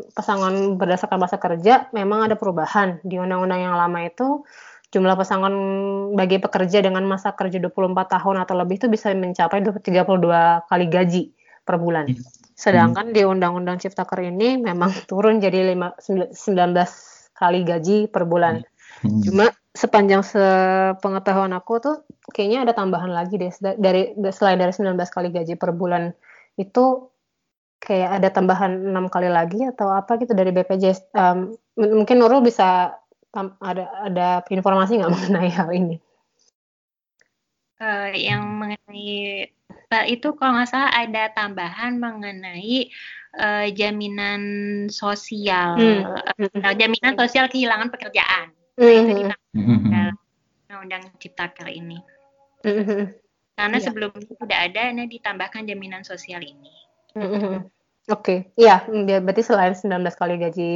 pesangon berdasarkan masa kerja memang ada perubahan di undang-undang yang lama itu jumlah pesangon bagi pekerja dengan masa kerja 24 tahun atau lebih itu bisa mencapai 32 kali gaji per bulan. Hmm. Sedangkan hmm. di Undang-Undang Ciptaker ini memang turun jadi 5, 19 kali gaji per bulan. Hmm. Cuma sepanjang sepengetahuan aku tuh kayaknya ada tambahan lagi deh dari selain dari 19 kali gaji per bulan itu kayak ada tambahan enam kali lagi atau apa gitu dari BPJS. Um, mungkin Nurul bisa ada ada informasi nggak (laughs) mengenai hal ini? Uh, yang mengenai uh, itu kalau nggak salah ada tambahan mengenai uh, jaminan sosial, hmm. uh, jaminan sosial kehilangan pekerjaan. Hmm. Nah, itu hmm. dalam undang-undang Ciptaker ini. Hmm. Karena ya. sebelumnya tidak ada, ini ditambahkan jaminan sosial ini. Hmm. Oke, okay. iya, berarti selain 19 kali gaji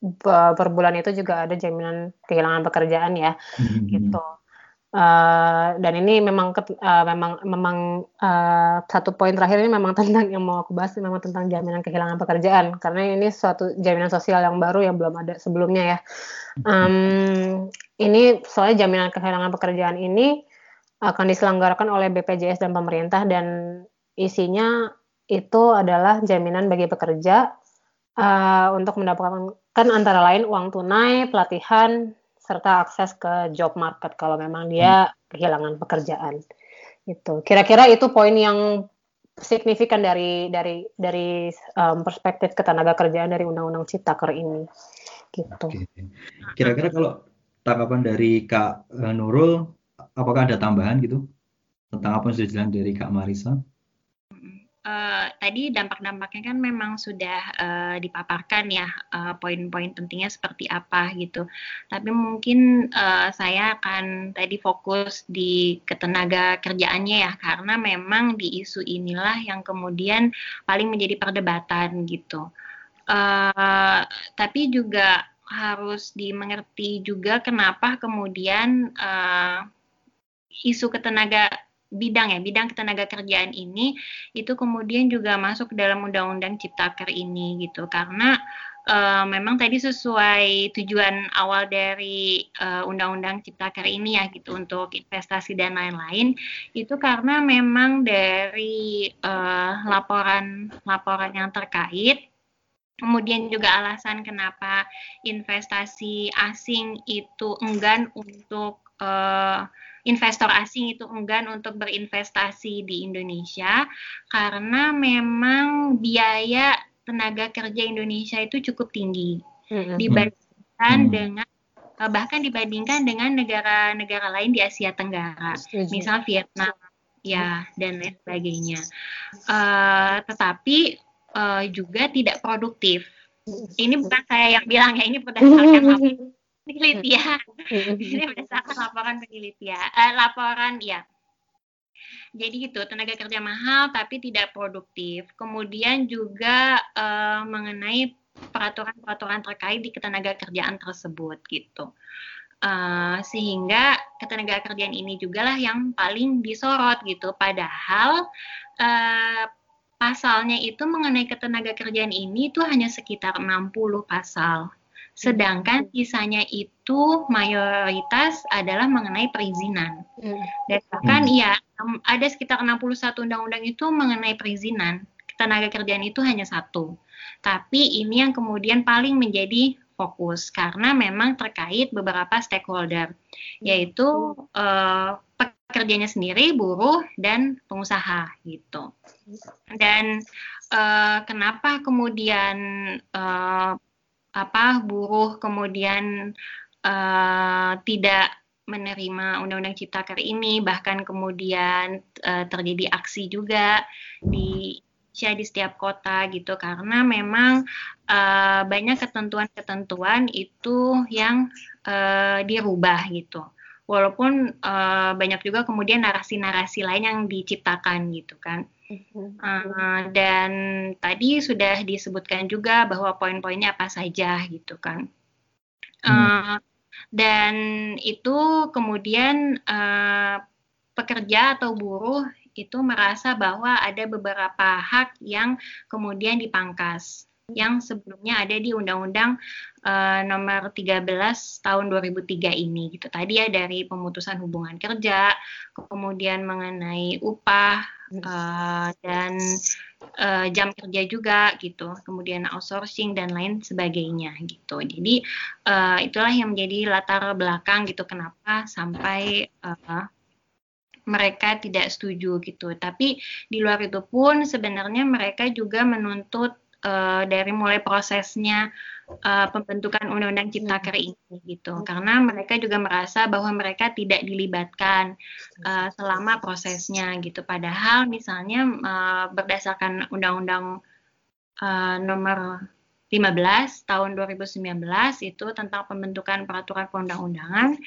per bulan itu juga ada jaminan kehilangan pekerjaan ya, hmm. gitu. Uh, dan ini memang uh, memang memang uh, satu poin terakhir ini memang (laughs) tentang yang mau aku bahas memang tentang jaminan kehilangan pekerjaan karena ini suatu jaminan sosial yang baru yang belum ada sebelumnya ya. Um, ini soalnya jaminan kehilangan pekerjaan ini akan diselenggarakan oleh BPJS dan pemerintah dan isinya itu adalah jaminan bagi pekerja uh, untuk mendapatkan antara lain uang tunai, pelatihan, serta akses ke job market kalau memang dia hmm. kehilangan pekerjaan. Itu kira-kira itu poin yang signifikan dari dari dari um, perspektif ketenaga kerjaan dari Undang-Undang Ciptaker ini. Gitu. Kira-kira kalau tanggapan dari Kak eh, Nurul, apakah ada tambahan gitu tentang apa yang sudah dijelaskan dari Kak Marisa? Uh, tadi dampak-dampaknya kan memang sudah uh, dipaparkan ya uh, poin-poin pentingnya seperti apa gitu. Tapi mungkin uh, saya akan tadi fokus di ketenaga kerjaannya ya karena memang di isu inilah yang kemudian paling menjadi perdebatan gitu. Uh, tapi juga harus dimengerti juga kenapa kemudian uh, isu ketenaga bidang ya, bidang ketenaga kerjaan ini itu kemudian juga masuk dalam undang-undang Ciptaker ini gitu. Karena uh, memang tadi sesuai tujuan awal dari uh, undang-undang Ciptaker ini ya gitu untuk investasi dan lain-lain itu karena memang dari laporan-laporan uh, yang terkait Kemudian juga alasan kenapa investasi asing itu enggan untuk uh, investor asing itu enggan untuk berinvestasi di Indonesia karena memang biaya tenaga kerja Indonesia itu cukup tinggi dibandingkan mm-hmm. dengan eh, bahkan dibandingkan dengan negara-negara lain di Asia Tenggara, misal Vietnam, ya dan lain sebagainya. Uh, tetapi uh, juga tidak produktif. Ini bukan saya yang bilang ya, ini berdasarkan (laughs) penelitian. Ini (laughs) berdasarkan laporan penelitian, eh, laporan ya. Jadi gitu, tenaga kerja mahal tapi tidak produktif. Kemudian juga eh, mengenai peraturan-peraturan terkait di ketenaga kerjaan tersebut gitu. Uh, sehingga ketenaga kerjaan ini juga lah yang paling disorot gitu. Padahal uh, pasalnya itu mengenai ketenaga kerjaan ini itu hanya sekitar 60 pasal Sedangkan sisanya itu mayoritas adalah mengenai perizinan. Hmm. Dan bahkan hmm. ya ada sekitar 61 undang-undang itu mengenai perizinan. Tenaga kerjaan itu hanya satu. Tapi ini yang kemudian paling menjadi fokus karena memang terkait beberapa stakeholder, yaitu uh, pekerjanya sendiri, buruh dan pengusaha gitu. Dan uh, kenapa kemudian uh, apa buruh kemudian uh, tidak menerima undang-undang Ciptaker ini bahkan kemudian uh, terjadi aksi juga di Indonesia di setiap kota gitu karena memang uh, banyak ketentuan-ketentuan itu yang uh, dirubah gitu walaupun uh, banyak juga kemudian narasi-narasi lain yang diciptakan gitu kan. Uh, dan tadi sudah disebutkan juga bahwa poin-poinnya apa saja gitu kan. Uh, dan itu kemudian uh, pekerja atau buruh itu merasa bahwa ada beberapa hak yang kemudian dipangkas yang sebelumnya ada di Undang-Undang uh, Nomor 13 Tahun 2003 ini gitu. Tadi ya dari pemutusan hubungan kerja, kemudian mengenai upah uh, dan uh, jam kerja juga gitu, kemudian outsourcing dan lain sebagainya gitu. Jadi uh, itulah yang menjadi latar belakang gitu kenapa sampai uh, mereka tidak setuju gitu. Tapi di luar itu pun sebenarnya mereka juga menuntut uh, dari mulai prosesnya uh, pembentukan Undang-Undang Ciptaker hmm. ini gitu karena mereka juga merasa bahwa mereka tidak dilibatkan uh, selama prosesnya gitu padahal misalnya uh, berdasarkan Undang-Undang uh, nomor 15 tahun 2019 itu tentang pembentukan peraturan perundang-undangan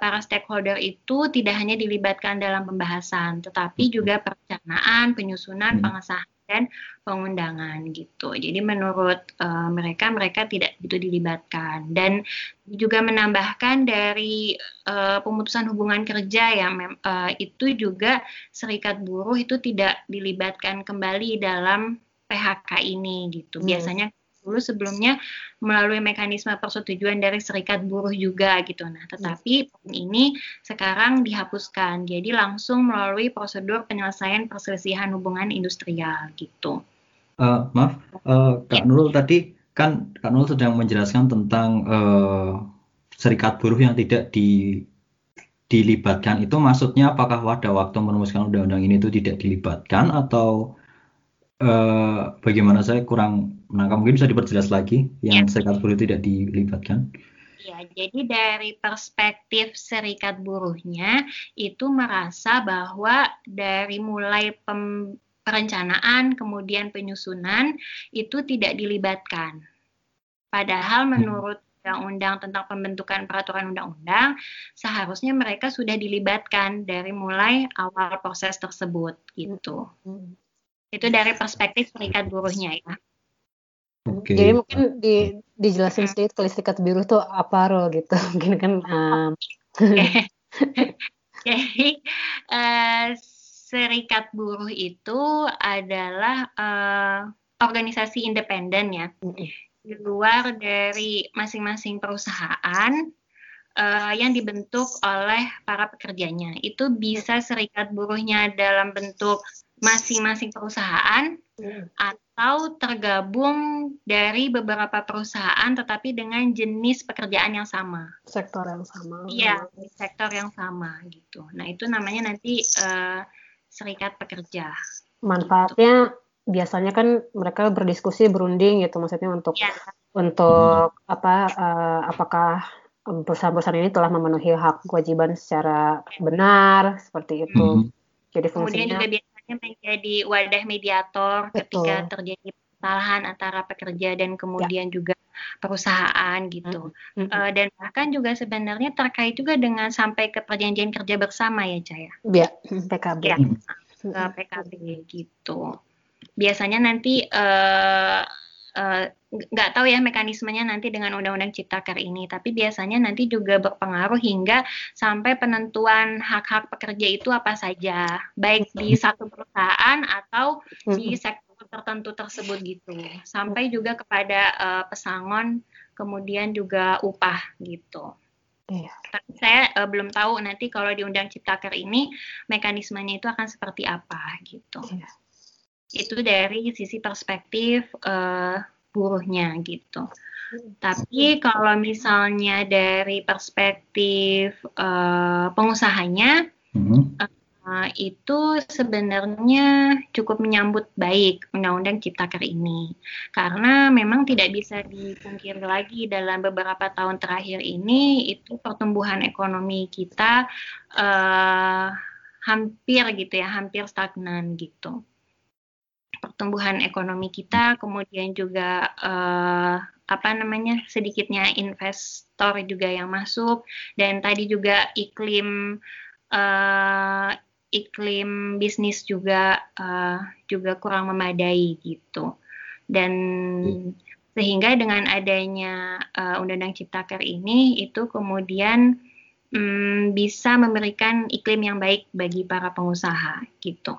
para stakeholder itu tidak hanya dilibatkan dalam pembahasan tetapi juga perencanaan, penyusunan, hmm. pengesahan dan pengundangan gitu. Jadi menurut uh, mereka mereka tidak begitu dilibatkan dan juga menambahkan dari uh, pemutusan hubungan kerja yang uh, itu juga serikat buruh itu tidak dilibatkan kembali dalam PHK ini gitu. Hmm. Dulu sebelumnya melalui mekanisme persetujuan dari serikat buruh juga gitu. Nah, tetapi ini sekarang dihapuskan. Jadi langsung melalui prosedur penyelesaian perselisihan hubungan industrial gitu. Uh, maaf, uh, Kak ya. Nurul tadi kan Kak Nurul sedang menjelaskan tentang uh, serikat buruh yang tidak di dilibatkan itu maksudnya apakah pada waktu merumuskan undang-undang ini itu tidak dilibatkan atau uh, bagaimana saya kurang menangkap mungkin bisa diperjelas lagi yang ya. serikat buruh tidak dilibatkan Ya, jadi dari perspektif serikat buruhnya itu merasa bahwa dari mulai pem, perencanaan kemudian penyusunan itu tidak dilibatkan. Padahal hmm. menurut undang-undang tentang pembentukan peraturan undang-undang seharusnya mereka sudah dilibatkan dari mulai awal proses tersebut gitu. Hmm. Itu dari perspektif serikat buruhnya ya. Okay. Jadi mungkin di, dijelasin sedikit kalau serikat buruh itu apa role gitu. (laughs) Mungkin kan um, (laughs) Jadi uh, serikat buruh itu adalah uh, organisasi independen ya. Di luar dari masing-masing perusahaan uh, yang dibentuk oleh para pekerjanya. Itu bisa serikat buruhnya dalam bentuk masing-masing perusahaan hmm. atau tergabung dari beberapa perusahaan tetapi dengan jenis pekerjaan yang sama. Sektor yang sama. Iya, sektor yang sama gitu. Nah, itu namanya nanti uh, serikat pekerja. Manfaatnya gitu. biasanya kan mereka berdiskusi berunding gitu maksudnya untuk ya. untuk hmm. apa uh, apakah perusahaan-perusahaan ini telah memenuhi hak kewajiban secara benar seperti itu. Hmm. Jadi fungsinya Kemudian juga menjadi wadah mediator Betul. ketika terjadi kesalahan antara pekerja dan kemudian ya. juga perusahaan gitu. Mm -hmm. uh, dan bahkan juga sebenarnya terkait juga dengan sampai ke perjanjian kerja bersama ya Caya. Ya, PKB. Ya, ke PKB gitu. Biasanya nanti uh, uh, nggak tahu ya mekanismenya nanti dengan undang-undang Ciptaker ini, tapi biasanya nanti juga berpengaruh hingga sampai penentuan hak-hak pekerja itu apa saja, baik di satu perusahaan atau di sektor tertentu tersebut gitu, sampai juga kepada uh, pesangon, kemudian juga upah gitu. Iya. Tapi saya uh, belum tahu nanti kalau di Undang Ciptaker ini mekanismenya itu akan seperti apa gitu. Iya. Itu dari sisi perspektif uh, buruhnya gitu. Tapi kalau misalnya dari perspektif uh, pengusahanya, hmm. uh, itu sebenarnya cukup menyambut baik Undang-Undang Ciptaker ini, karena memang tidak bisa dipungkiri lagi dalam beberapa tahun terakhir ini itu pertumbuhan ekonomi kita uh, hampir gitu ya, hampir stagnan gitu. Pertumbuhan ekonomi kita, kemudian juga uh, apa namanya sedikitnya investor juga yang masuk dan tadi juga iklim uh, iklim bisnis juga uh, juga kurang memadai gitu dan sehingga dengan adanya uh, Undang-Undang Ciptaker ini itu kemudian um, bisa memberikan iklim yang baik bagi para pengusaha gitu.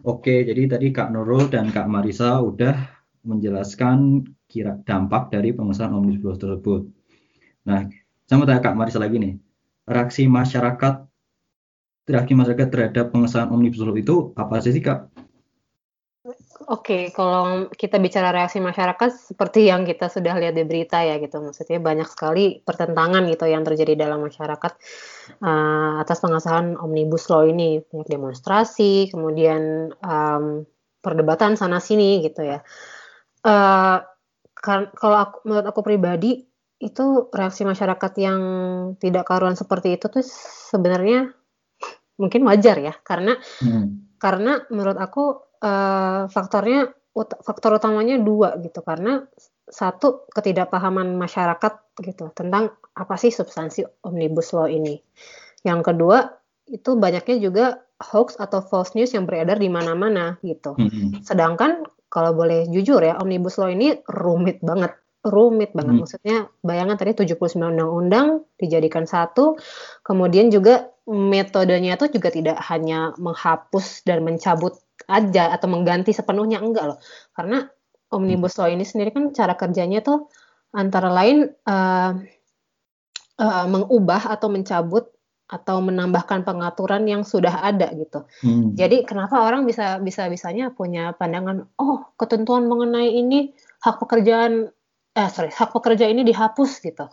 Oke, jadi tadi Kak Nurul dan Kak Marisa udah menjelaskan kira dampak dari pengesahan Omnibus Law tersebut. Nah, saya mau tanya Kak Marisa lagi nih. Reaksi masyarakat reaksi masyarakat terhadap pengesahan Omnibus Law itu apa sih Kak? Oke, kalau kita bicara reaksi masyarakat seperti yang kita sudah lihat di berita ya gitu, maksudnya banyak sekali pertentangan gitu yang terjadi dalam masyarakat uh, atas pengesahan omnibus law ini, banyak demonstrasi, kemudian um, perdebatan sana sini gitu ya. Uh, kalau aku, menurut aku pribadi itu reaksi masyarakat yang tidak karuan seperti itu tuh sebenarnya mungkin wajar ya, karena hmm. karena menurut aku uh, faktornya ut faktor utamanya dua gitu karena satu ketidakpahaman masyarakat gitu tentang apa sih substansi omnibus law ini. Yang kedua itu banyaknya juga hoax atau false news yang beredar di mana-mana gitu. Mm-hmm. Sedangkan kalau boleh jujur ya omnibus law ini rumit banget rumit banget. Hmm. Maksudnya bayangan tadi 79 undang-undang dijadikan satu, kemudian juga metodenya itu juga tidak hanya menghapus dan mencabut aja atau mengganti sepenuhnya enggak loh. Karena omnibus law ini sendiri kan cara kerjanya tuh antara lain uh, uh, mengubah atau mencabut atau menambahkan pengaturan yang sudah ada gitu. Hmm. Jadi kenapa orang bisa bisa bisanya punya pandangan oh ketentuan mengenai ini hak pekerjaan eh sorry hak pekerja ini dihapus gitu.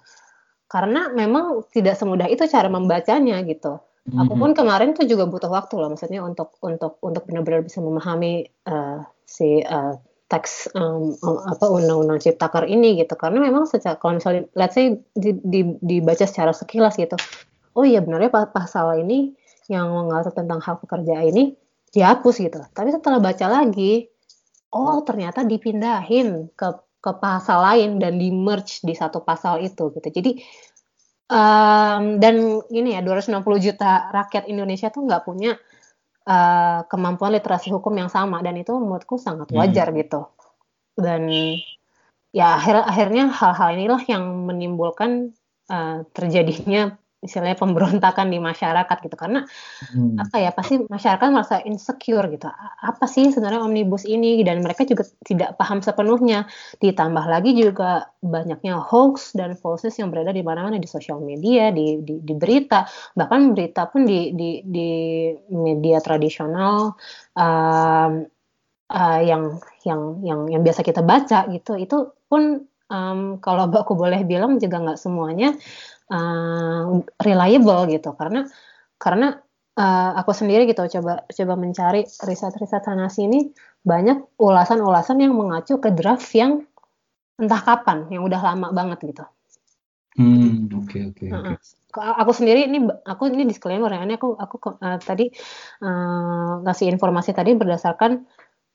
Karena memang tidak semudah itu cara membacanya gitu. Mm-hmm. Aku pun kemarin tuh juga butuh waktu loh, maksudnya untuk untuk untuk benar-benar bisa memahami uh, si uh, teks um, apa undang-undang ciptaker ini gitu. Karena memang secara kalau misalnya let's say di, di, dibaca secara sekilas gitu, oh iya benarnya pasal ini yang mengatur tentang hak pekerja ini dihapus gitu. Tapi setelah baca lagi, oh ternyata dipindahin ke ke pasal lain dan di merge di satu pasal itu gitu. Jadi um, dan ini ya 260 juta rakyat Indonesia tuh nggak punya uh, kemampuan literasi hukum yang sama dan itu menurutku sangat hmm. wajar hmm. gitu. Dan ya akhir akhirnya hal-hal inilah yang menimbulkan uh, terjadinya misalnya pemberontakan di masyarakat gitu. Karena hmm. apa ya pasti masyarakat merasa insecure gitu. Apa sih sebenarnya omnibus ini? Dan mereka juga tidak paham sepenuhnya. Ditambah lagi juga banyaknya hoax dan false yang berada di mana-mana di sosial media di, di, di berita. Bahkan berita pun di di, di media tradisional um, uh, yang yang yang yang biasa kita baca gitu itu pun um, kalau aku boleh bilang juga nggak semuanya uh, reliable gitu karena karena uh, aku sendiri gitu coba coba mencari riset-riset sana sini banyak ulasan-ulasan yang mengacu ke draft yang entah kapan yang udah lama banget gitu. Hmm oke okay, oke. Okay, okay. Aku sendiri ini aku ini disclaimer ya ini aku aku uh, tadi uh, ngasih informasi tadi berdasarkan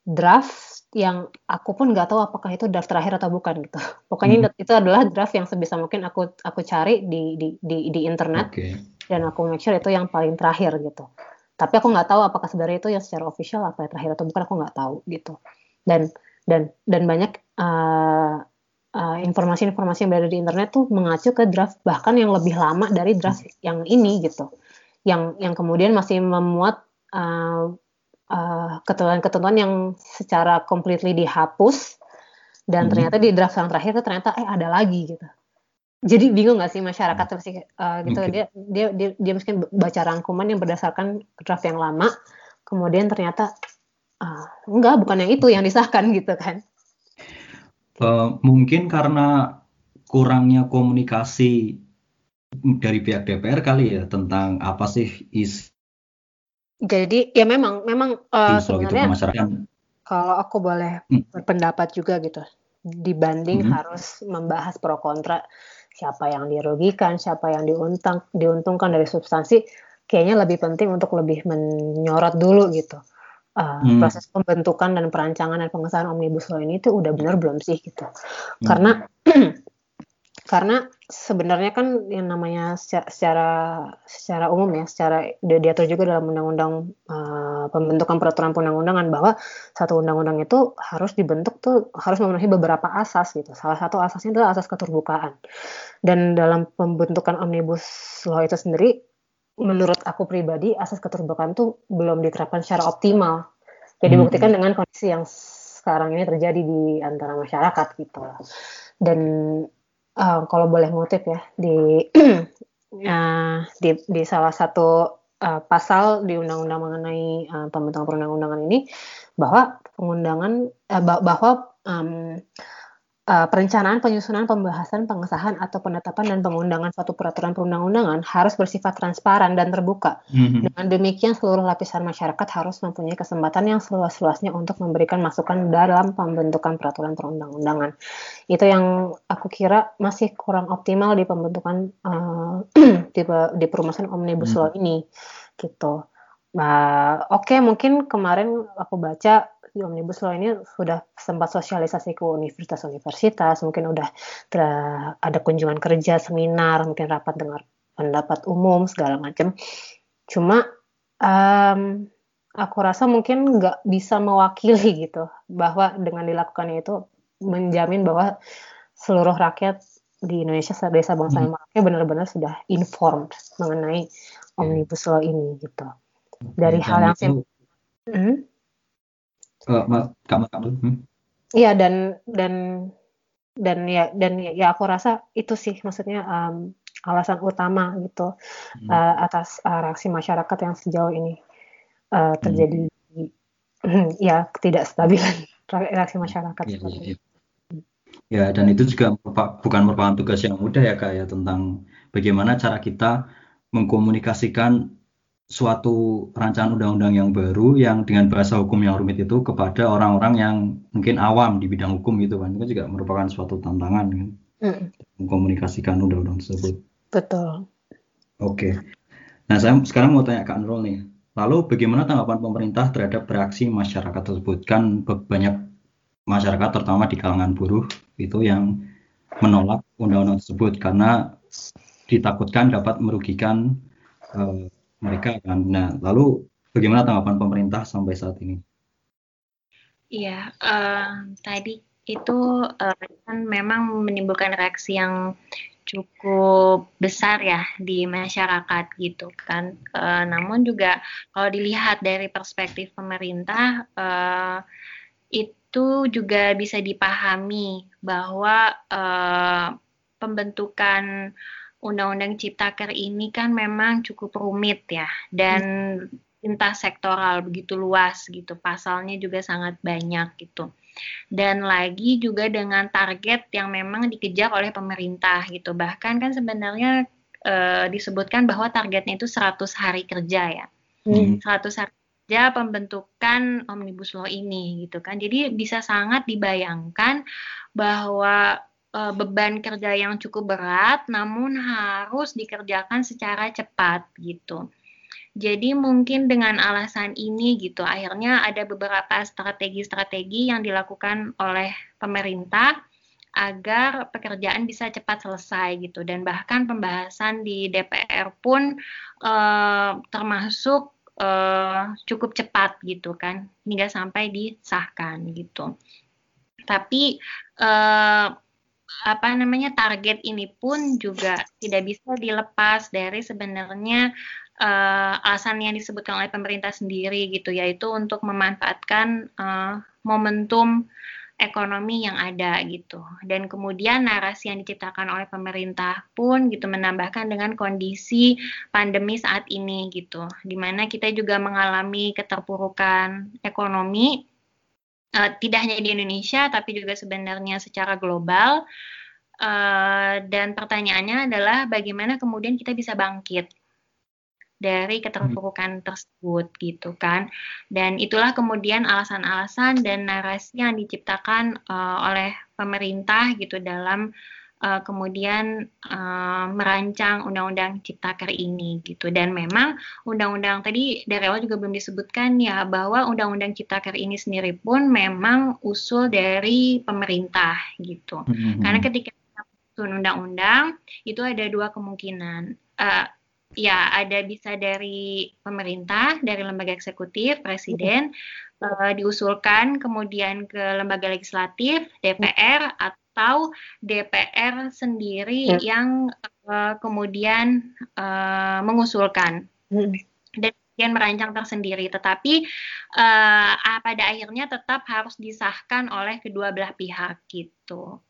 draft yang aku pun nggak tahu apakah itu draft terakhir atau bukan gitu. (laughs) Pokoknya hmm. itu adalah draft yang sebisa mungkin aku aku cari di di di, di internet okay. dan aku make sure itu yang paling terakhir gitu. Tapi aku nggak tahu apakah sebenarnya itu yang secara official apa yang terakhir atau bukan aku nggak tahu gitu. Dan dan dan banyak uh, uh, informasi-informasi yang berada di internet tuh mengacu ke draft bahkan yang lebih lama dari draft hmm. yang ini gitu. Yang yang kemudian masih memuat uh, ketentuan ketentuan-ketentuan yang secara completely dihapus dan hmm. ternyata di draft yang terakhir itu ternyata eh ada lagi gitu. Jadi bingung gak sih masyarakat pasti uh, gitu okay. dia, dia dia dia mungkin baca rangkuman yang berdasarkan draft yang lama, kemudian ternyata uh, enggak bukan yang itu yang disahkan gitu kan. Uh, mungkin karena kurangnya komunikasi dari pihak DPR kali ya tentang apa sih isi jadi ya memang memang uh, sebenarnya kalau aku boleh hmm. berpendapat juga gitu dibanding hmm. harus membahas pro kontra siapa yang dirugikan, siapa yang diuntang, diuntungkan dari substansi, kayaknya lebih penting untuk lebih menyorot dulu gitu. uh, hmm. proses pembentukan dan perancangan dan pengesahan omnibus law ini itu udah benar belum sih gitu hmm. karena (clears throat) karena sebenarnya kan yang namanya secara secara, umum ya secara diatur juga dalam undang-undang uh, pembentukan peraturan perundang-undangan bahwa satu undang-undang itu harus dibentuk tuh harus memenuhi beberapa asas gitu. Salah satu asasnya adalah asas keterbukaan. Dan dalam pembentukan omnibus law itu sendiri menurut aku pribadi asas keterbukaan tuh belum diterapkan secara optimal. Jadi hmm. dibuktikan dengan kondisi yang sekarang ini terjadi di antara masyarakat gitu. Dan uh, kalau boleh ngutip ya di uh, (clears throat) di, di salah satu uh, pasal di undang-undang mengenai uh, pembentukan perundang-undangan ini bahwa pengundangan uh, bahwa um, uh, perencanaan, penyusunan, pembahasan, pengesahan atau penetapan dan pengundangan suatu peraturan perundang-undangan harus bersifat transparan dan terbuka. Mm-hmm. Dengan demikian seluruh lapisan masyarakat harus mempunyai kesempatan yang seluas-luasnya untuk memberikan masukan dalam pembentukan peraturan perundang-undangan. Itu yang aku kira masih kurang optimal di pembentukan uh, (clears throat) di, di perumusan omnibus mm-hmm. law ini, gitu. Nah, oke okay, mungkin kemarin aku baca di omnibus law ini sudah sempat sosialisasi ke universitas-universitas, mungkin udah ada kunjungan kerja, seminar, mungkin rapat dengar pendapat umum segala macam. Cuma um, aku rasa mungkin nggak bisa mewakili gitu bahwa dengan dilakukannya itu menjamin bahwa seluruh rakyat di Indonesia desa bangsa hmm. yang benar-benar sudah informed mengenai omnibus law ini gitu. Dari ya, hal yang simpel. Hmm? Uh, kamu kamu hmm? iya dan dan dan ya dan ya aku rasa itu sih maksudnya um, alasan utama gitu hmm. uh, atas uh, reaksi masyarakat yang sejauh ini uh, terjadi hmm. (clears throat) ya ketidakstabilan (laughs) reaksi masyarakat ya, ya, ya. ya dan itu juga bukan merupakan tugas yang mudah ya kak ya tentang bagaimana cara kita mengkomunikasikan suatu rancangan undang-undang yang baru yang dengan bahasa hukum yang rumit itu kepada orang-orang yang mungkin awam di bidang hukum gitu kan itu juga merupakan suatu tantangan kan mm. mengkomunikasikan undang-undang tersebut. Betul. Oke. Okay. Nah saya sekarang mau tanya Kak Nurul nih. Lalu bagaimana tanggapan pemerintah terhadap reaksi masyarakat tersebut? Kan banyak masyarakat terutama di kalangan buruh itu yang menolak undang-undang tersebut karena ditakutkan dapat merugikan uh, mereka kan. Nah, lalu bagaimana tanggapan pemerintah sampai saat ini? Iya, uh, tadi itu uh, kan memang menimbulkan reaksi yang cukup besar ya di masyarakat gitu kan. Uh, namun juga kalau dilihat dari perspektif pemerintah uh, itu juga bisa dipahami bahwa pembentukan Undang-Undang Ciptaker ini kan memang cukup rumit ya dan lintas hmm. sektoral begitu luas gitu. Pasalnya juga sangat banyak gitu. Dan lagi juga dengan target yang memang dikejar oleh pemerintah gitu. Bahkan kan sebenarnya e, disebutkan bahwa targetnya itu 100 hari kerja ya. Hmm. 100 hari kerja pembentukan Omnibus Law ini gitu kan. Jadi bisa sangat dibayangkan bahwa uh, beban kerja yang cukup berat, namun harus dikerjakan secara cepat gitu. Jadi mungkin dengan alasan ini gitu, akhirnya ada beberapa strategi-strategi yang dilakukan oleh pemerintah agar pekerjaan bisa cepat selesai gitu dan bahkan pembahasan di DPR pun uh, termasuk uh, cukup cepat gitu kan hingga sampai disahkan gitu. Tapi uh, apa namanya target ini pun juga tidak bisa dilepas dari sebenarnya uh, alasan yang disebutkan oleh pemerintah sendiri gitu yaitu untuk memanfaatkan uh, momentum ekonomi yang ada gitu. Dan kemudian narasi yang diciptakan oleh pemerintah pun gitu menambahkan dengan kondisi pandemi saat ini gitu di mana kita juga mengalami keterpurukan ekonomi uh, tidak hanya di Indonesia tapi juga sebenarnya secara global. Uh, dan pertanyaannya adalah bagaimana kemudian kita bisa bangkit dari keterpurukan tersebut gitu kan. Dan itulah kemudian alasan-alasan dan narasi yang diciptakan uh, oleh pemerintah gitu dalam uh, kemudian uh, merancang undang-undang Ciptaker ini gitu. Dan memang undang-undang tadi dari awal juga belum disebutkan ya bahwa undang-undang Ciptaker ini sendiri pun memang usul dari pemerintah gitu. Mm-hmm. Karena ketika susun undang-undang itu ada dua kemungkinan. Uh, ya ada bisa dari pemerintah, dari lembaga eksekutif, presiden uh, diusulkan kemudian ke lembaga legislatif, DPR atau DPR sendiri ya. yang uh, kemudian uh, mengusulkan. Hmm. Dan kemudian merancang tersendiri, tetapi uh, pada akhirnya tetap harus disahkan oleh kedua belah pihak gitu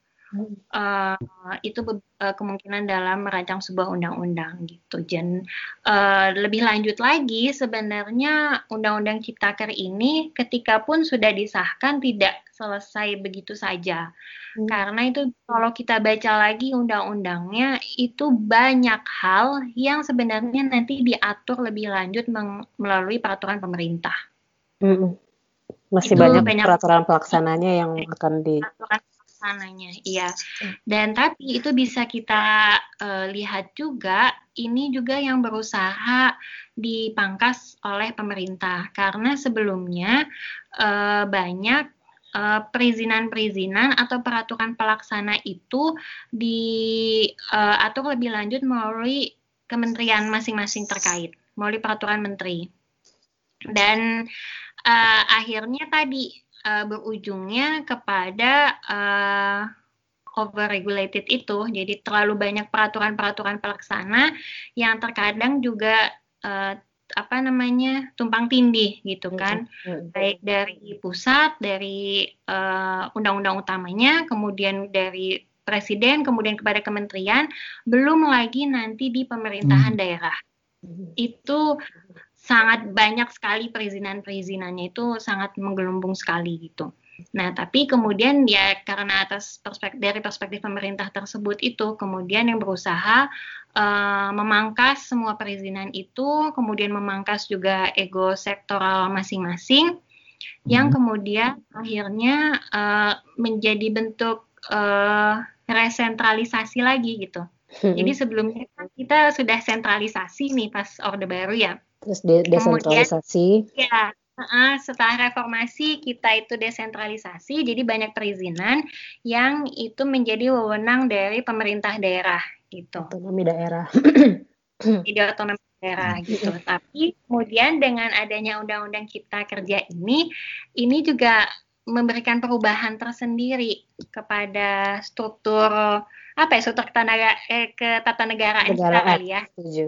uh, itu uh, kemungkinan dalam merancang sebuah undang-undang gitu. Dan uh, lebih lanjut lagi sebenarnya undang-undang Ciptaker ini ketika pun sudah disahkan tidak selesai begitu saja. Hmm. Karena itu kalau kita baca lagi undang-undangnya itu banyak hal yang sebenarnya nanti diatur lebih lanjut melalui peraturan pemerintah. Hmm. Masih banyak, banyak peraturan pelaksananya yang akan di sananya, iya. Dan tapi itu bisa kita uh, lihat juga, ini juga yang berusaha dipangkas oleh pemerintah karena sebelumnya uh, banyak uh, perizinan-perizinan atau peraturan pelaksana itu diatur uh, lebih lanjut melalui kementerian masing-masing terkait, melalui peraturan menteri. Dan uh, akhirnya tadi uh, berujungnya kepada uh, overregulated itu. Jadi terlalu banyak peraturan-peraturan pelaksana yang terkadang juga uh, apa namanya tumpang tindih gitu kan, baik dari pusat, dari undang-undang uh, utamanya, kemudian dari presiden, kemudian kepada kementerian, belum lagi nanti di pemerintahan hmm. daerah. Itu sangat banyak sekali perizinan-perizinannya itu sangat menggelumbung sekali gitu. Nah, tapi kemudian ya karena atas perspektif dari perspektif pemerintah tersebut itu kemudian yang berusaha uh, memangkas semua perizinan itu, kemudian memangkas juga ego sektoral masing-masing, hmm. yang kemudian akhirnya uh, menjadi bentuk uh, resentralisasi lagi gitu. Hmm. Jadi sebelumnya kan kita sudah sentralisasi nih pas Orde Baru ya. Terus de desentralisasi. Kemudian, ya, uh, setelah reformasi kita itu desentralisasi, jadi banyak perizinan yang itu menjadi wewenang dari pemerintah daerah gitu. Otonomi daerah. (clears throat) jadi otonomi daerah gitu. Tapi kemudian dengan adanya Undang-Undang Cipta Kerja ini, ini juga memberikan perubahan tersendiri kepada struktur apa ya struktur ketanaga, eh, ketatanegaraan kita kali ya. Setuju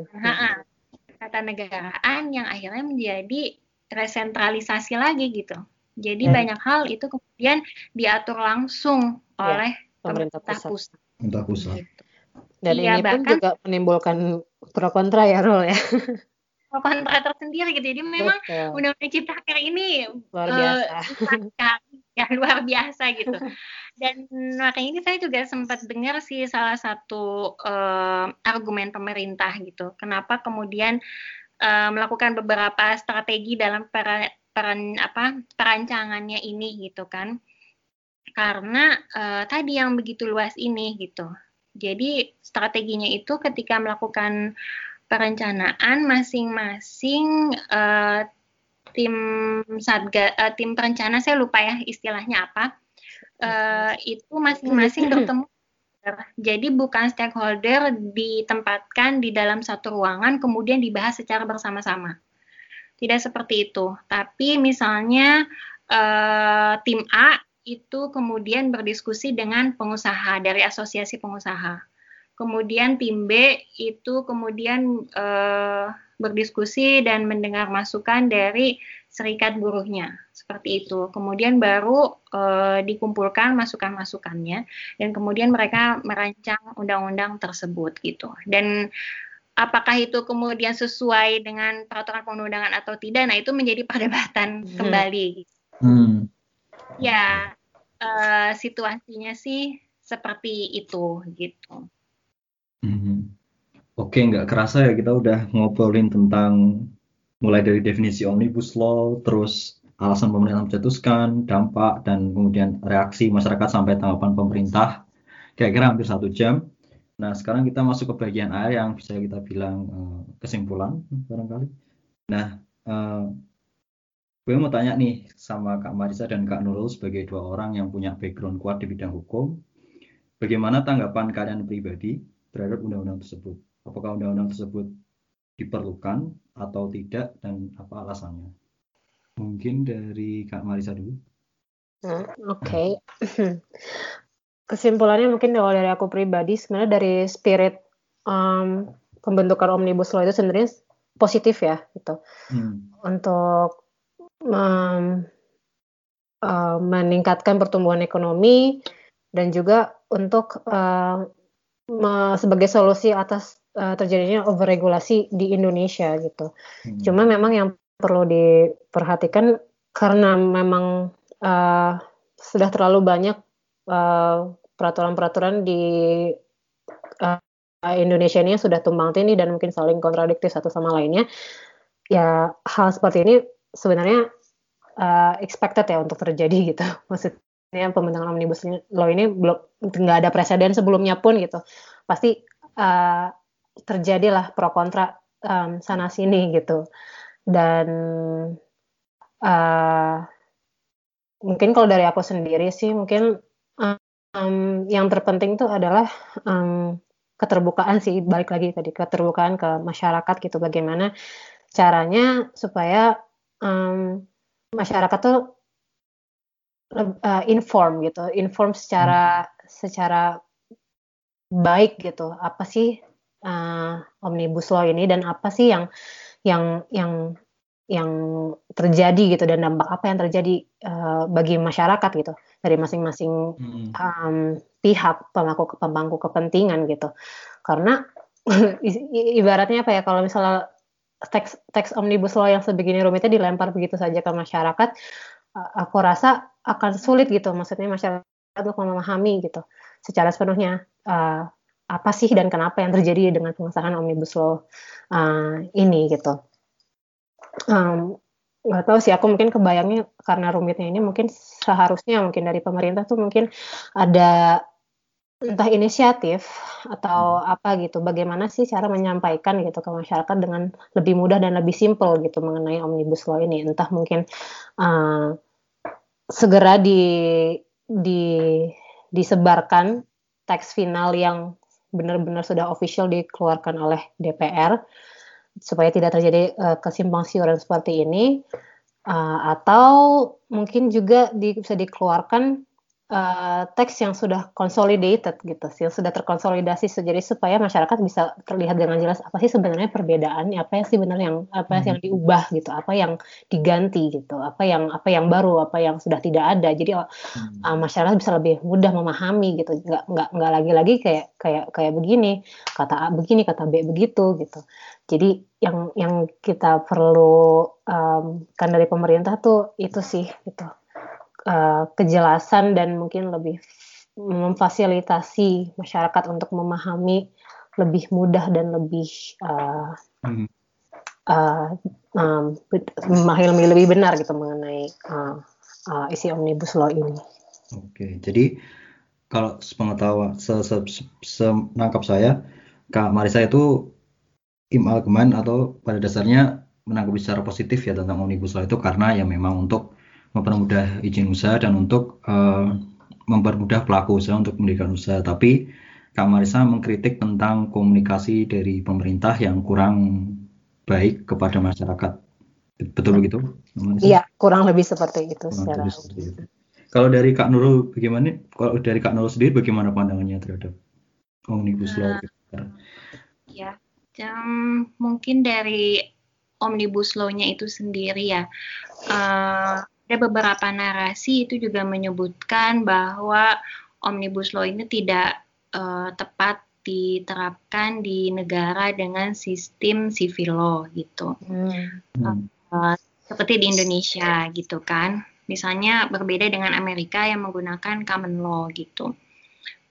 ketatanegaraan yang akhirnya menjadi resentralisasi lagi gitu. Jadi hmm. banyak hal itu kemudian diatur langsung ya, oleh pemerintah, pemerintah pusat. Pemerintah pusat. Gitu. Dan iya, ini bahkan, pun juga menimbulkan pro kontra ya, Rol ya. (laughs) Pro kontra tersendiri gitu. Jadi memang undang-undang cipta kerja ini luar biasa. Uh, ya luar biasa gitu. (laughs) Dan makanya ini saya juga sempat dengar sih salah satu uh, argumen pemerintah gitu. Kenapa kemudian uh, melakukan beberapa strategi dalam peran, peran apa perancangannya ini gitu kan? Karena uh, tadi yang begitu luas ini gitu. Jadi strateginya itu ketika melakukan perencanaan masing-masing uh, tim satga uh, tim perencana saya lupa ya istilahnya apa uh, itu masing-masing bertemu jadi bukan stakeholder ditempatkan di dalam satu ruangan kemudian dibahas secara bersama-sama. Tidak seperti itu. Tapi misalnya uh, tim A itu kemudian berdiskusi dengan pengusaha dari asosiasi pengusaha. Kemudian tim B itu kemudian uh, berdiskusi dan mendengar masukan dari serikat buruhnya seperti itu. Kemudian baru e, dikumpulkan masukan-masukannya dan kemudian mereka merancang undang-undang tersebut gitu. Dan apakah itu kemudian sesuai dengan peraturan perundangan atau tidak? Nah itu menjadi perdebatan hmm. kembali. Hmm. Ya e, situasinya sih seperti itu gitu. Hmm. Oke, nggak kerasa ya kita udah ngobrolin tentang mulai dari definisi omnibus law, terus alasan pemerintah mencetuskan, dampak, dan kemudian reaksi masyarakat sampai tanggapan pemerintah. kira-kira hampir satu jam. Nah, sekarang kita masuk ke bagian akhir yang bisa kita bilang uh, kesimpulan barangkali. Nah, uh, gue mau tanya nih sama Kak Marisa dan Kak Nurul sebagai dua orang yang punya background kuat di bidang hukum. Bagaimana tanggapan kalian pribadi terhadap undang-undang tersebut? Apakah undang-undang tersebut diperlukan atau tidak dan apa alasannya? Mungkin dari Kak Marisa dulu. Hmm, oke. Okay. (clears throat) kesimpulannya mungkin kalau dari aku pribadi sebenarnya dari spirit um, pembentukan omnibus law itu sebenarnya positif ya gitu hmm. untuk um, uh, meningkatkan pertumbuhan ekonomi dan juga untuk uh, sebagai solusi atas uh, terjadinya overregulasi di Indonesia gitu. Hmm. Cuma memang yang perlu diperhatikan karena memang uh, sudah terlalu banyak Eh, peraturan-peraturan di uh, Indonesia ini sudah tumbang tindih dan mungkin saling kontradiktif satu sama lainnya. Ya hal seperti ini sebenarnya uh, expected ya untuk terjadi gitu. (laughs) Maksudnya pembentukan omnibus law ini belum nggak ada presiden sebelumnya pun gitu. Pasti uh, terjadilah pro kontra um, sana sini gitu. Dan uh, mungkin kalau dari aku sendiri sih mungkin um, yang terpenting itu adalah um, keterbukaan sih. Balik lagi tadi keterbukaan ke masyarakat gitu. Bagaimana caranya supaya um, masyarakat tuh uh, inform gitu. Inform secara secara baik gitu. Apa sih uh, omnibus law ini dan apa sih yang yang yang yang terjadi gitu dan dampak apa yang terjadi uh, bagi masyarakat gitu dari masing-masing um, pihak pemangku pemangku kepentingan gitu. Karena (laughs) ibaratnya apa ya kalau misalnya teks teks omnibus law yang sebegini rumitnya dilempar begitu saja ke masyarakat aku rasa akan sulit gitu maksudnya masyarakat untuk memahami gitu secara sepenuhnya uh, apa sih dan kenapa yang terjadi dengan pengesahan omnibus law uh, ini gitu. Um, nggak tahu sih aku mungkin kebayangnya karena rumitnya ini mungkin seharusnya mungkin dari pemerintah tuh mungkin ada entah inisiatif atau hmm. apa gitu. Bagaimana sih cara menyampaikan gitu ke masyarakat dengan lebih mudah dan lebih simpel gitu mengenai omnibus law ini. Entah mungkin uh, segera di di disebarkan teks final yang benar-benar sudah official dikeluarkan oleh DPR supaya tidak terjadi uh, kesimpang siuran seperti ini uh, atau mungkin juga di, bisa dikeluarkan uh, teks yang sudah consolidated gitu, yang sudah terkonsolidasi jadi supaya masyarakat bisa terlihat dengan jelas apa sih sebenarnya perbedaannya, apa sih sebenarnya yang apa hmm. yang diubah gitu, apa yang diganti gitu, apa yang apa yang baru, apa yang sudah tidak ada. Jadi hmm. uh, masyarakat bisa lebih mudah memahami gitu, nggak nggak nggak lagi-lagi kayak kayak kayak begini, kata A begini, kata B begitu gitu. Jadi yang yang kita perlu um, kan dari pemerintah tuh itu sih gitu uh, kejelasan dan mungkin lebih memfasilitasi masyarakat untuk memahami lebih mudah dan lebih uh, hmm. uh, um, memahami lebih benar gitu mengenai uh, uh, isi omnibus law ini. Oke, jadi kalau sepengetahuan se, se, se, senangkap saya, Kak Marisa itu im atau pada dasarnya menanggapi secara positif ya tentang omnibus law itu karena ya memang untuk mempermudah izin usaha dan untuk uh, mempermudah pelaku usaha untuk mendirikan usaha. Tapi Kak Marisa mengkritik tentang komunikasi dari pemerintah yang kurang baik kepada masyarakat. Betul begitu? Iya, kurang lebih seperti itu. secara lebih seperti itu. Kalau dari Kak Nurul bagaimana? Kalau dari Kak Nurul sendiri bagaimana pandangannya terhadap omnibus law? Uh, ya, um, mungkin dari omnibus law-nya itu sendiri ya. Uh, ada beberapa narasi itu juga menyebutkan bahwa omnibus law ini tidak uh, tepat diterapkan di negara dengan sistem civil law gitu. Hmm. Uh, seperti di Indonesia gitu kan. Misalnya berbeda dengan Amerika yang menggunakan common law gitu.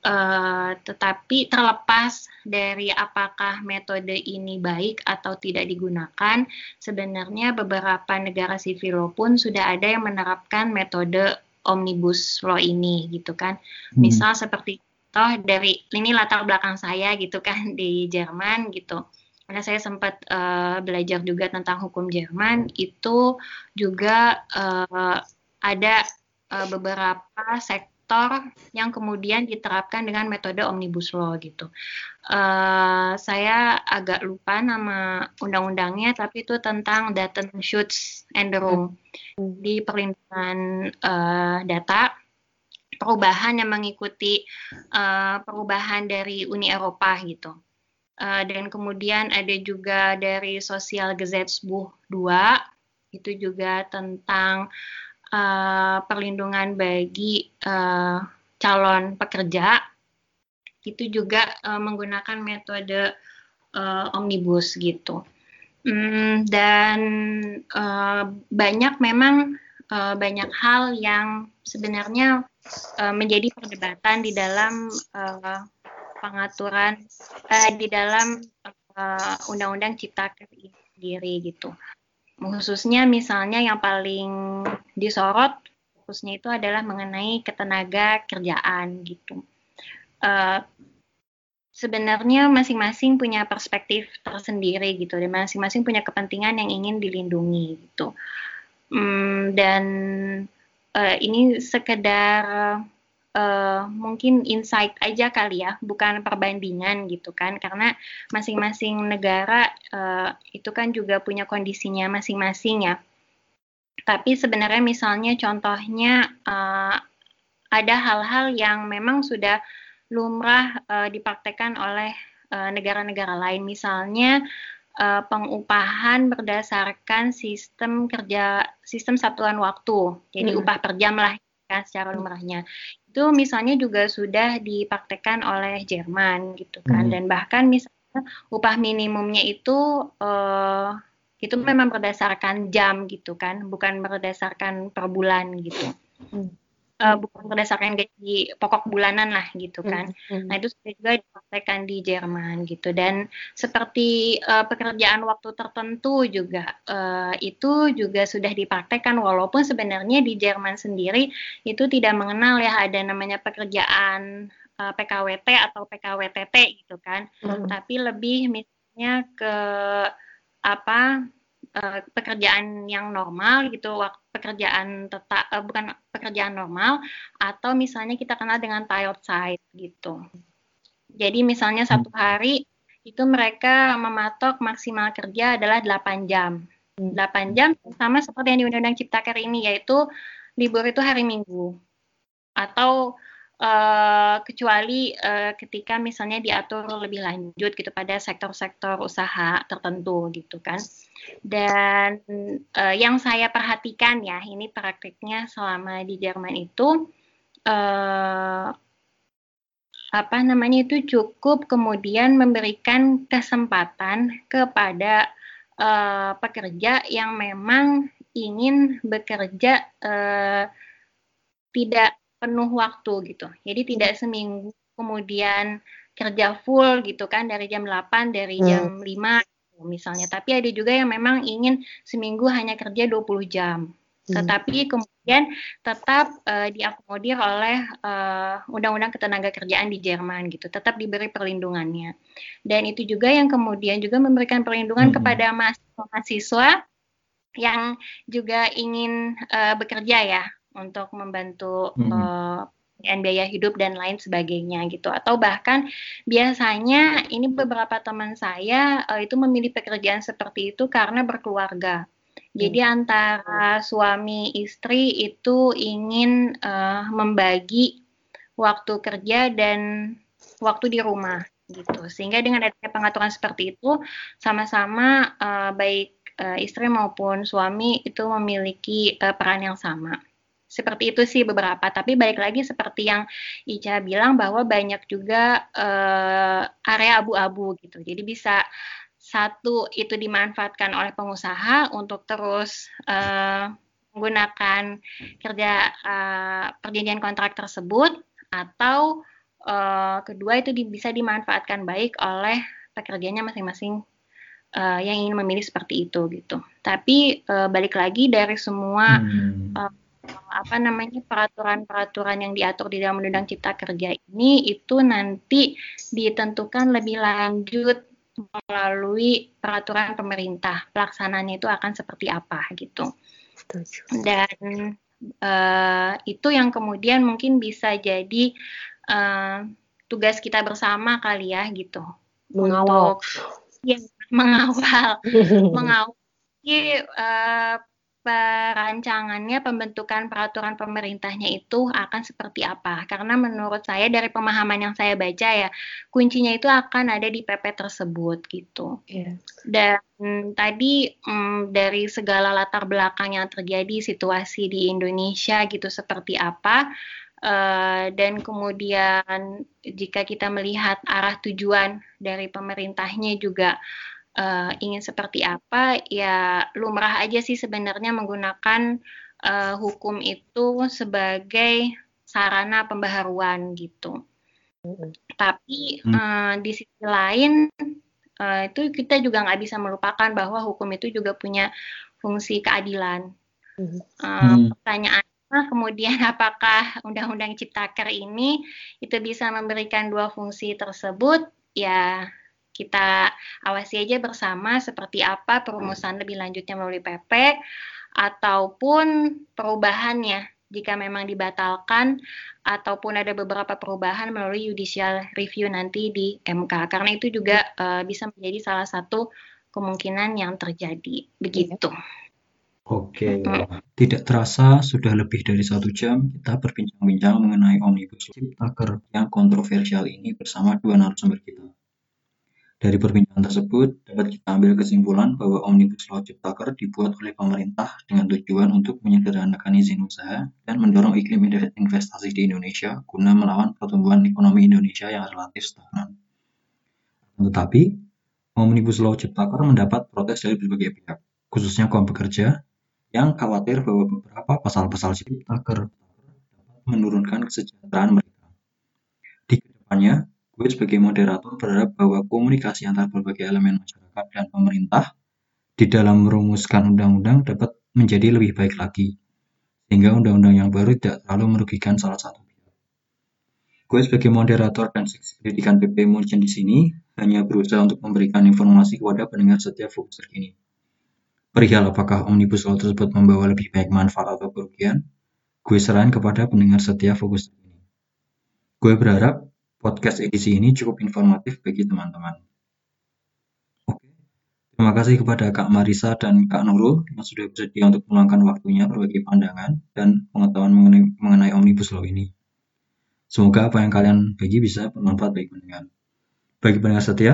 Uh, tetapi terlepas dari apakah metode ini baik atau tidak digunakan, sebenarnya beberapa negara sivil pun sudah ada yang menerapkan metode omnibus law ini gitu kan. Hmm. Misal seperti contoh dari ini latar belakang saya gitu kan (laughs) di Jerman gitu karena saya sempat uh, belajar juga tentang hukum Jerman itu juga uh, ada uh, beberapa sektor yang kemudian diterapkan dengan metode omnibus law gitu. Uh, saya agak lupa nama undang-undangnya, tapi itu tentang data shoots and the room di perlindungan uh, data perubahan yang mengikuti uh, perubahan dari Uni Eropa gitu. Uh, dan kemudian ada juga dari Sosial Gesetzbuch 2 itu juga tentang perlindungan bagi uh, calon pekerja itu juga uh, menggunakan metode uh, omnibus gitu. Mm, dan uh, banyak memang uh, banyak hal yang sebenarnya uh, menjadi perdebatan di dalam uh, pengaturan uh, di dalam undang-undang uh, cipta kerja sendiri gitu. Khususnya misalnya yang paling disorot khususnya itu adalah mengenai ketenaga kerjaan gitu. Uh, sebenarnya masing-masing punya perspektif tersendiri gitu dan masing-masing punya kepentingan yang ingin dilindungi gitu. Hmm, dan uh, ini sekedar uh, mungkin insight aja kali ya, bukan perbandingan gitu kan, karena masing-masing negara uh, itu kan juga punya kondisinya masing-masing ya. Tapi sebenarnya misalnya contohnya uh, ada hal-hal yang memang sudah lumrah uh, dipraktekkan oleh negara-negara uh, lain, misalnya uh, pengupahan berdasarkan sistem kerja sistem satuan waktu. Jadi hmm. upah per jam lah kan secara lumrahnya itu misalnya juga sudah dipraktekkan oleh Jerman gitu kan hmm. dan bahkan misalnya upah minimumnya itu uh, itu memang berdasarkan jam gitu kan bukan berdasarkan per bulan gitu. Hmm uh, bukan berdasarkan gaji pokok bulanan lah gitu hmm, kan. Mm-hmm. Nah itu sudah juga dipraktekkan di Jerman gitu dan seperti uh, pekerjaan waktu tertentu juga uh, itu juga sudah dipraktekkan walaupun sebenarnya di Jerman sendiri itu tidak mengenal ya ada namanya pekerjaan uh, PKWT atau PKWTT gitu kan. Mm-hmm. Tapi lebih misalnya ke apa uh, pekerjaan yang normal gitu, pekerjaan tetap uh, bukan pekerjaan normal atau misalnya kita kenal dengan tired side gitu. Jadi misalnya hmm. satu hari itu mereka mematok maksimal kerja adalah 8 jam. 8 hmm. jam sama seperti yang di Undang-Undang Ciptaker ini yaitu libur itu hari Minggu. Atau uh, kecuali uh, ketika misalnya diatur lebih lanjut gitu pada sektor-sektor usaha tertentu gitu kan. Dan uh, yang saya perhatikan ya, ini praktiknya selama di Jerman itu uh, apa namanya itu cukup kemudian memberikan kesempatan kepada uh, pekerja yang memang ingin bekerja uh, tidak penuh waktu gitu. Jadi tidak seminggu kemudian kerja full gitu kan dari jam 8 dari hmm. jam 5 misalnya. Tapi ada juga yang memang ingin seminggu hanya kerja 20 jam. Hmm. Tetapi kemudian tetap uh, diakomodir oleh uh, Undang-Undang Ketenaga Kerjaan di Jerman gitu, tetap diberi perlindungannya. Dan itu juga yang kemudian juga memberikan perlindungan hmm. kepada mahasiswa yang juga ingin uh, bekerja ya untuk membantu hmm. uh, biaya hidup dan lain sebagainya gitu. Atau bahkan biasanya ini beberapa teman saya uh, itu memilih pekerjaan seperti itu karena berkeluarga. Jadi hmm. antara suami istri itu ingin uh, membagi waktu kerja dan waktu di rumah gitu. Sehingga dengan adanya pengaturan seperti itu sama-sama uh, baik uh, istri maupun suami itu memiliki uh, peran yang sama seperti itu sih beberapa tapi balik lagi seperti yang Ica bilang bahwa banyak juga uh, area abu-abu gitu jadi bisa satu itu dimanfaatkan oleh pengusaha untuk terus uh, menggunakan kerja uh, perjanjian kontrak tersebut atau uh, kedua itu di, bisa dimanfaatkan baik oleh pekerjanya masing-masing uh, yang ingin memilih seperti itu gitu. Tapi uh, balik lagi dari semua hmm. uh, apa namanya peraturan-peraturan yang diatur di dalam Undang-Undang Cipta Kerja ini itu nanti ditentukan lebih lanjut melalui peraturan pemerintah. Pelaksanaannya itu akan seperti apa gitu. Dan uh, itu yang kemudian mungkin bisa jadi uh, tugas kita bersama kali ya gitu. Mengawal. Untuk, ya, mengawal, (laughs) mengawal uh, perancangannya pembentukan peraturan pemerintahnya itu akan seperti apa karena menurut saya dari pemahaman yang saya baca ya kuncinya itu akan ada di PP tersebut gitu yeah. dan tadi um, dari segala latar belakang yang terjadi situasi di Indonesia gitu seperti apa uh, dan kemudian jika kita melihat arah tujuan dari pemerintahnya juga uh, ingin seperti apa, ya lumrah aja sih sebenarnya menggunakan uh, hukum itu sebagai sarana pembaharuan gitu. Tapi uh, di sisi lain uh, itu kita juga nggak bisa melupakan bahwa hukum itu juga punya fungsi keadilan. Uh, Pertanyaannya kemudian (laughs) apakah Undang-Undang Ciptaker ini itu bisa memberikan dua fungsi tersebut? Ya kita awasi aja bersama seperti apa perumusan lebih lanjutnya melalui PP ataupun perubahannya jika memang dibatalkan ataupun ada beberapa perubahan melalui judicial review nanti di MK karena itu juga uh, bisa menjadi salah satu kemungkinan yang terjadi begitu. Oke, tidak terasa sudah lebih dari satu jam kita berbincang-bincang mengenai omnibus ciptaker yang kontroversial ini bersama dua narasumber kita. Dari perbincangan tersebut, dapat kita ambil kesimpulan bahwa Omnibus Law Ciptaker dibuat oleh pemerintah dengan tujuan untuk menyederhanakan izin usaha dan mendorong iklim investasi di Indonesia guna melawan pertumbuhan ekonomi Indonesia yang relatif stagnan. Tetapi, Omnibus Law Ciptaker mendapat protes dari berbagai pihak, khususnya kaum pekerja, yang khawatir bahwa beberapa pasal-pasal Ciptaker dapat menurunkan kesejahteraan mereka. Di ke depannya, Gue sebagai moderator berharap bahwa komunikasi antar berbagai elemen masyarakat dan pemerintah di dalam merumuskan undang-undang dapat menjadi lebih baik lagi, sehingga undang-undang yang baru tidak terlalu merugikan salah satu pihak. Gue sebagai moderator dan seksi pendidikan PP Munchen di sini hanya berusaha untuk memberikan informasi kepada pendengar setiap fokus terkini. Perihal apakah Omnibus Law tersebut membawa lebih baik manfaat atau kerugian, gue serahin kepada pendengar setiap fokus terkini. Gue berharap podcast edisi ini cukup informatif bagi teman-teman. Oke, terima kasih kepada Kak Marisa dan Kak Nurul yang sudah bersedia untuk meluangkan waktunya berbagi pandangan dan pengetahuan mengenai, mengenai Omnibus Law ini. Semoga apa yang kalian bagi bisa bermanfaat bagi pendengar. Bagi pendengar setia,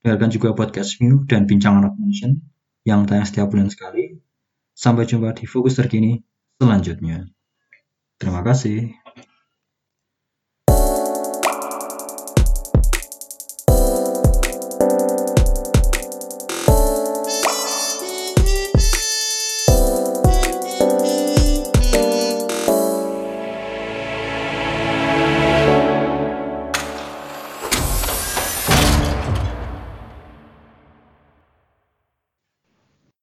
dengarkan juga podcast Mew dan Bincang Anak Nation yang tayang setiap bulan sekali. Sampai jumpa di Fokus Terkini selanjutnya. Terima kasih.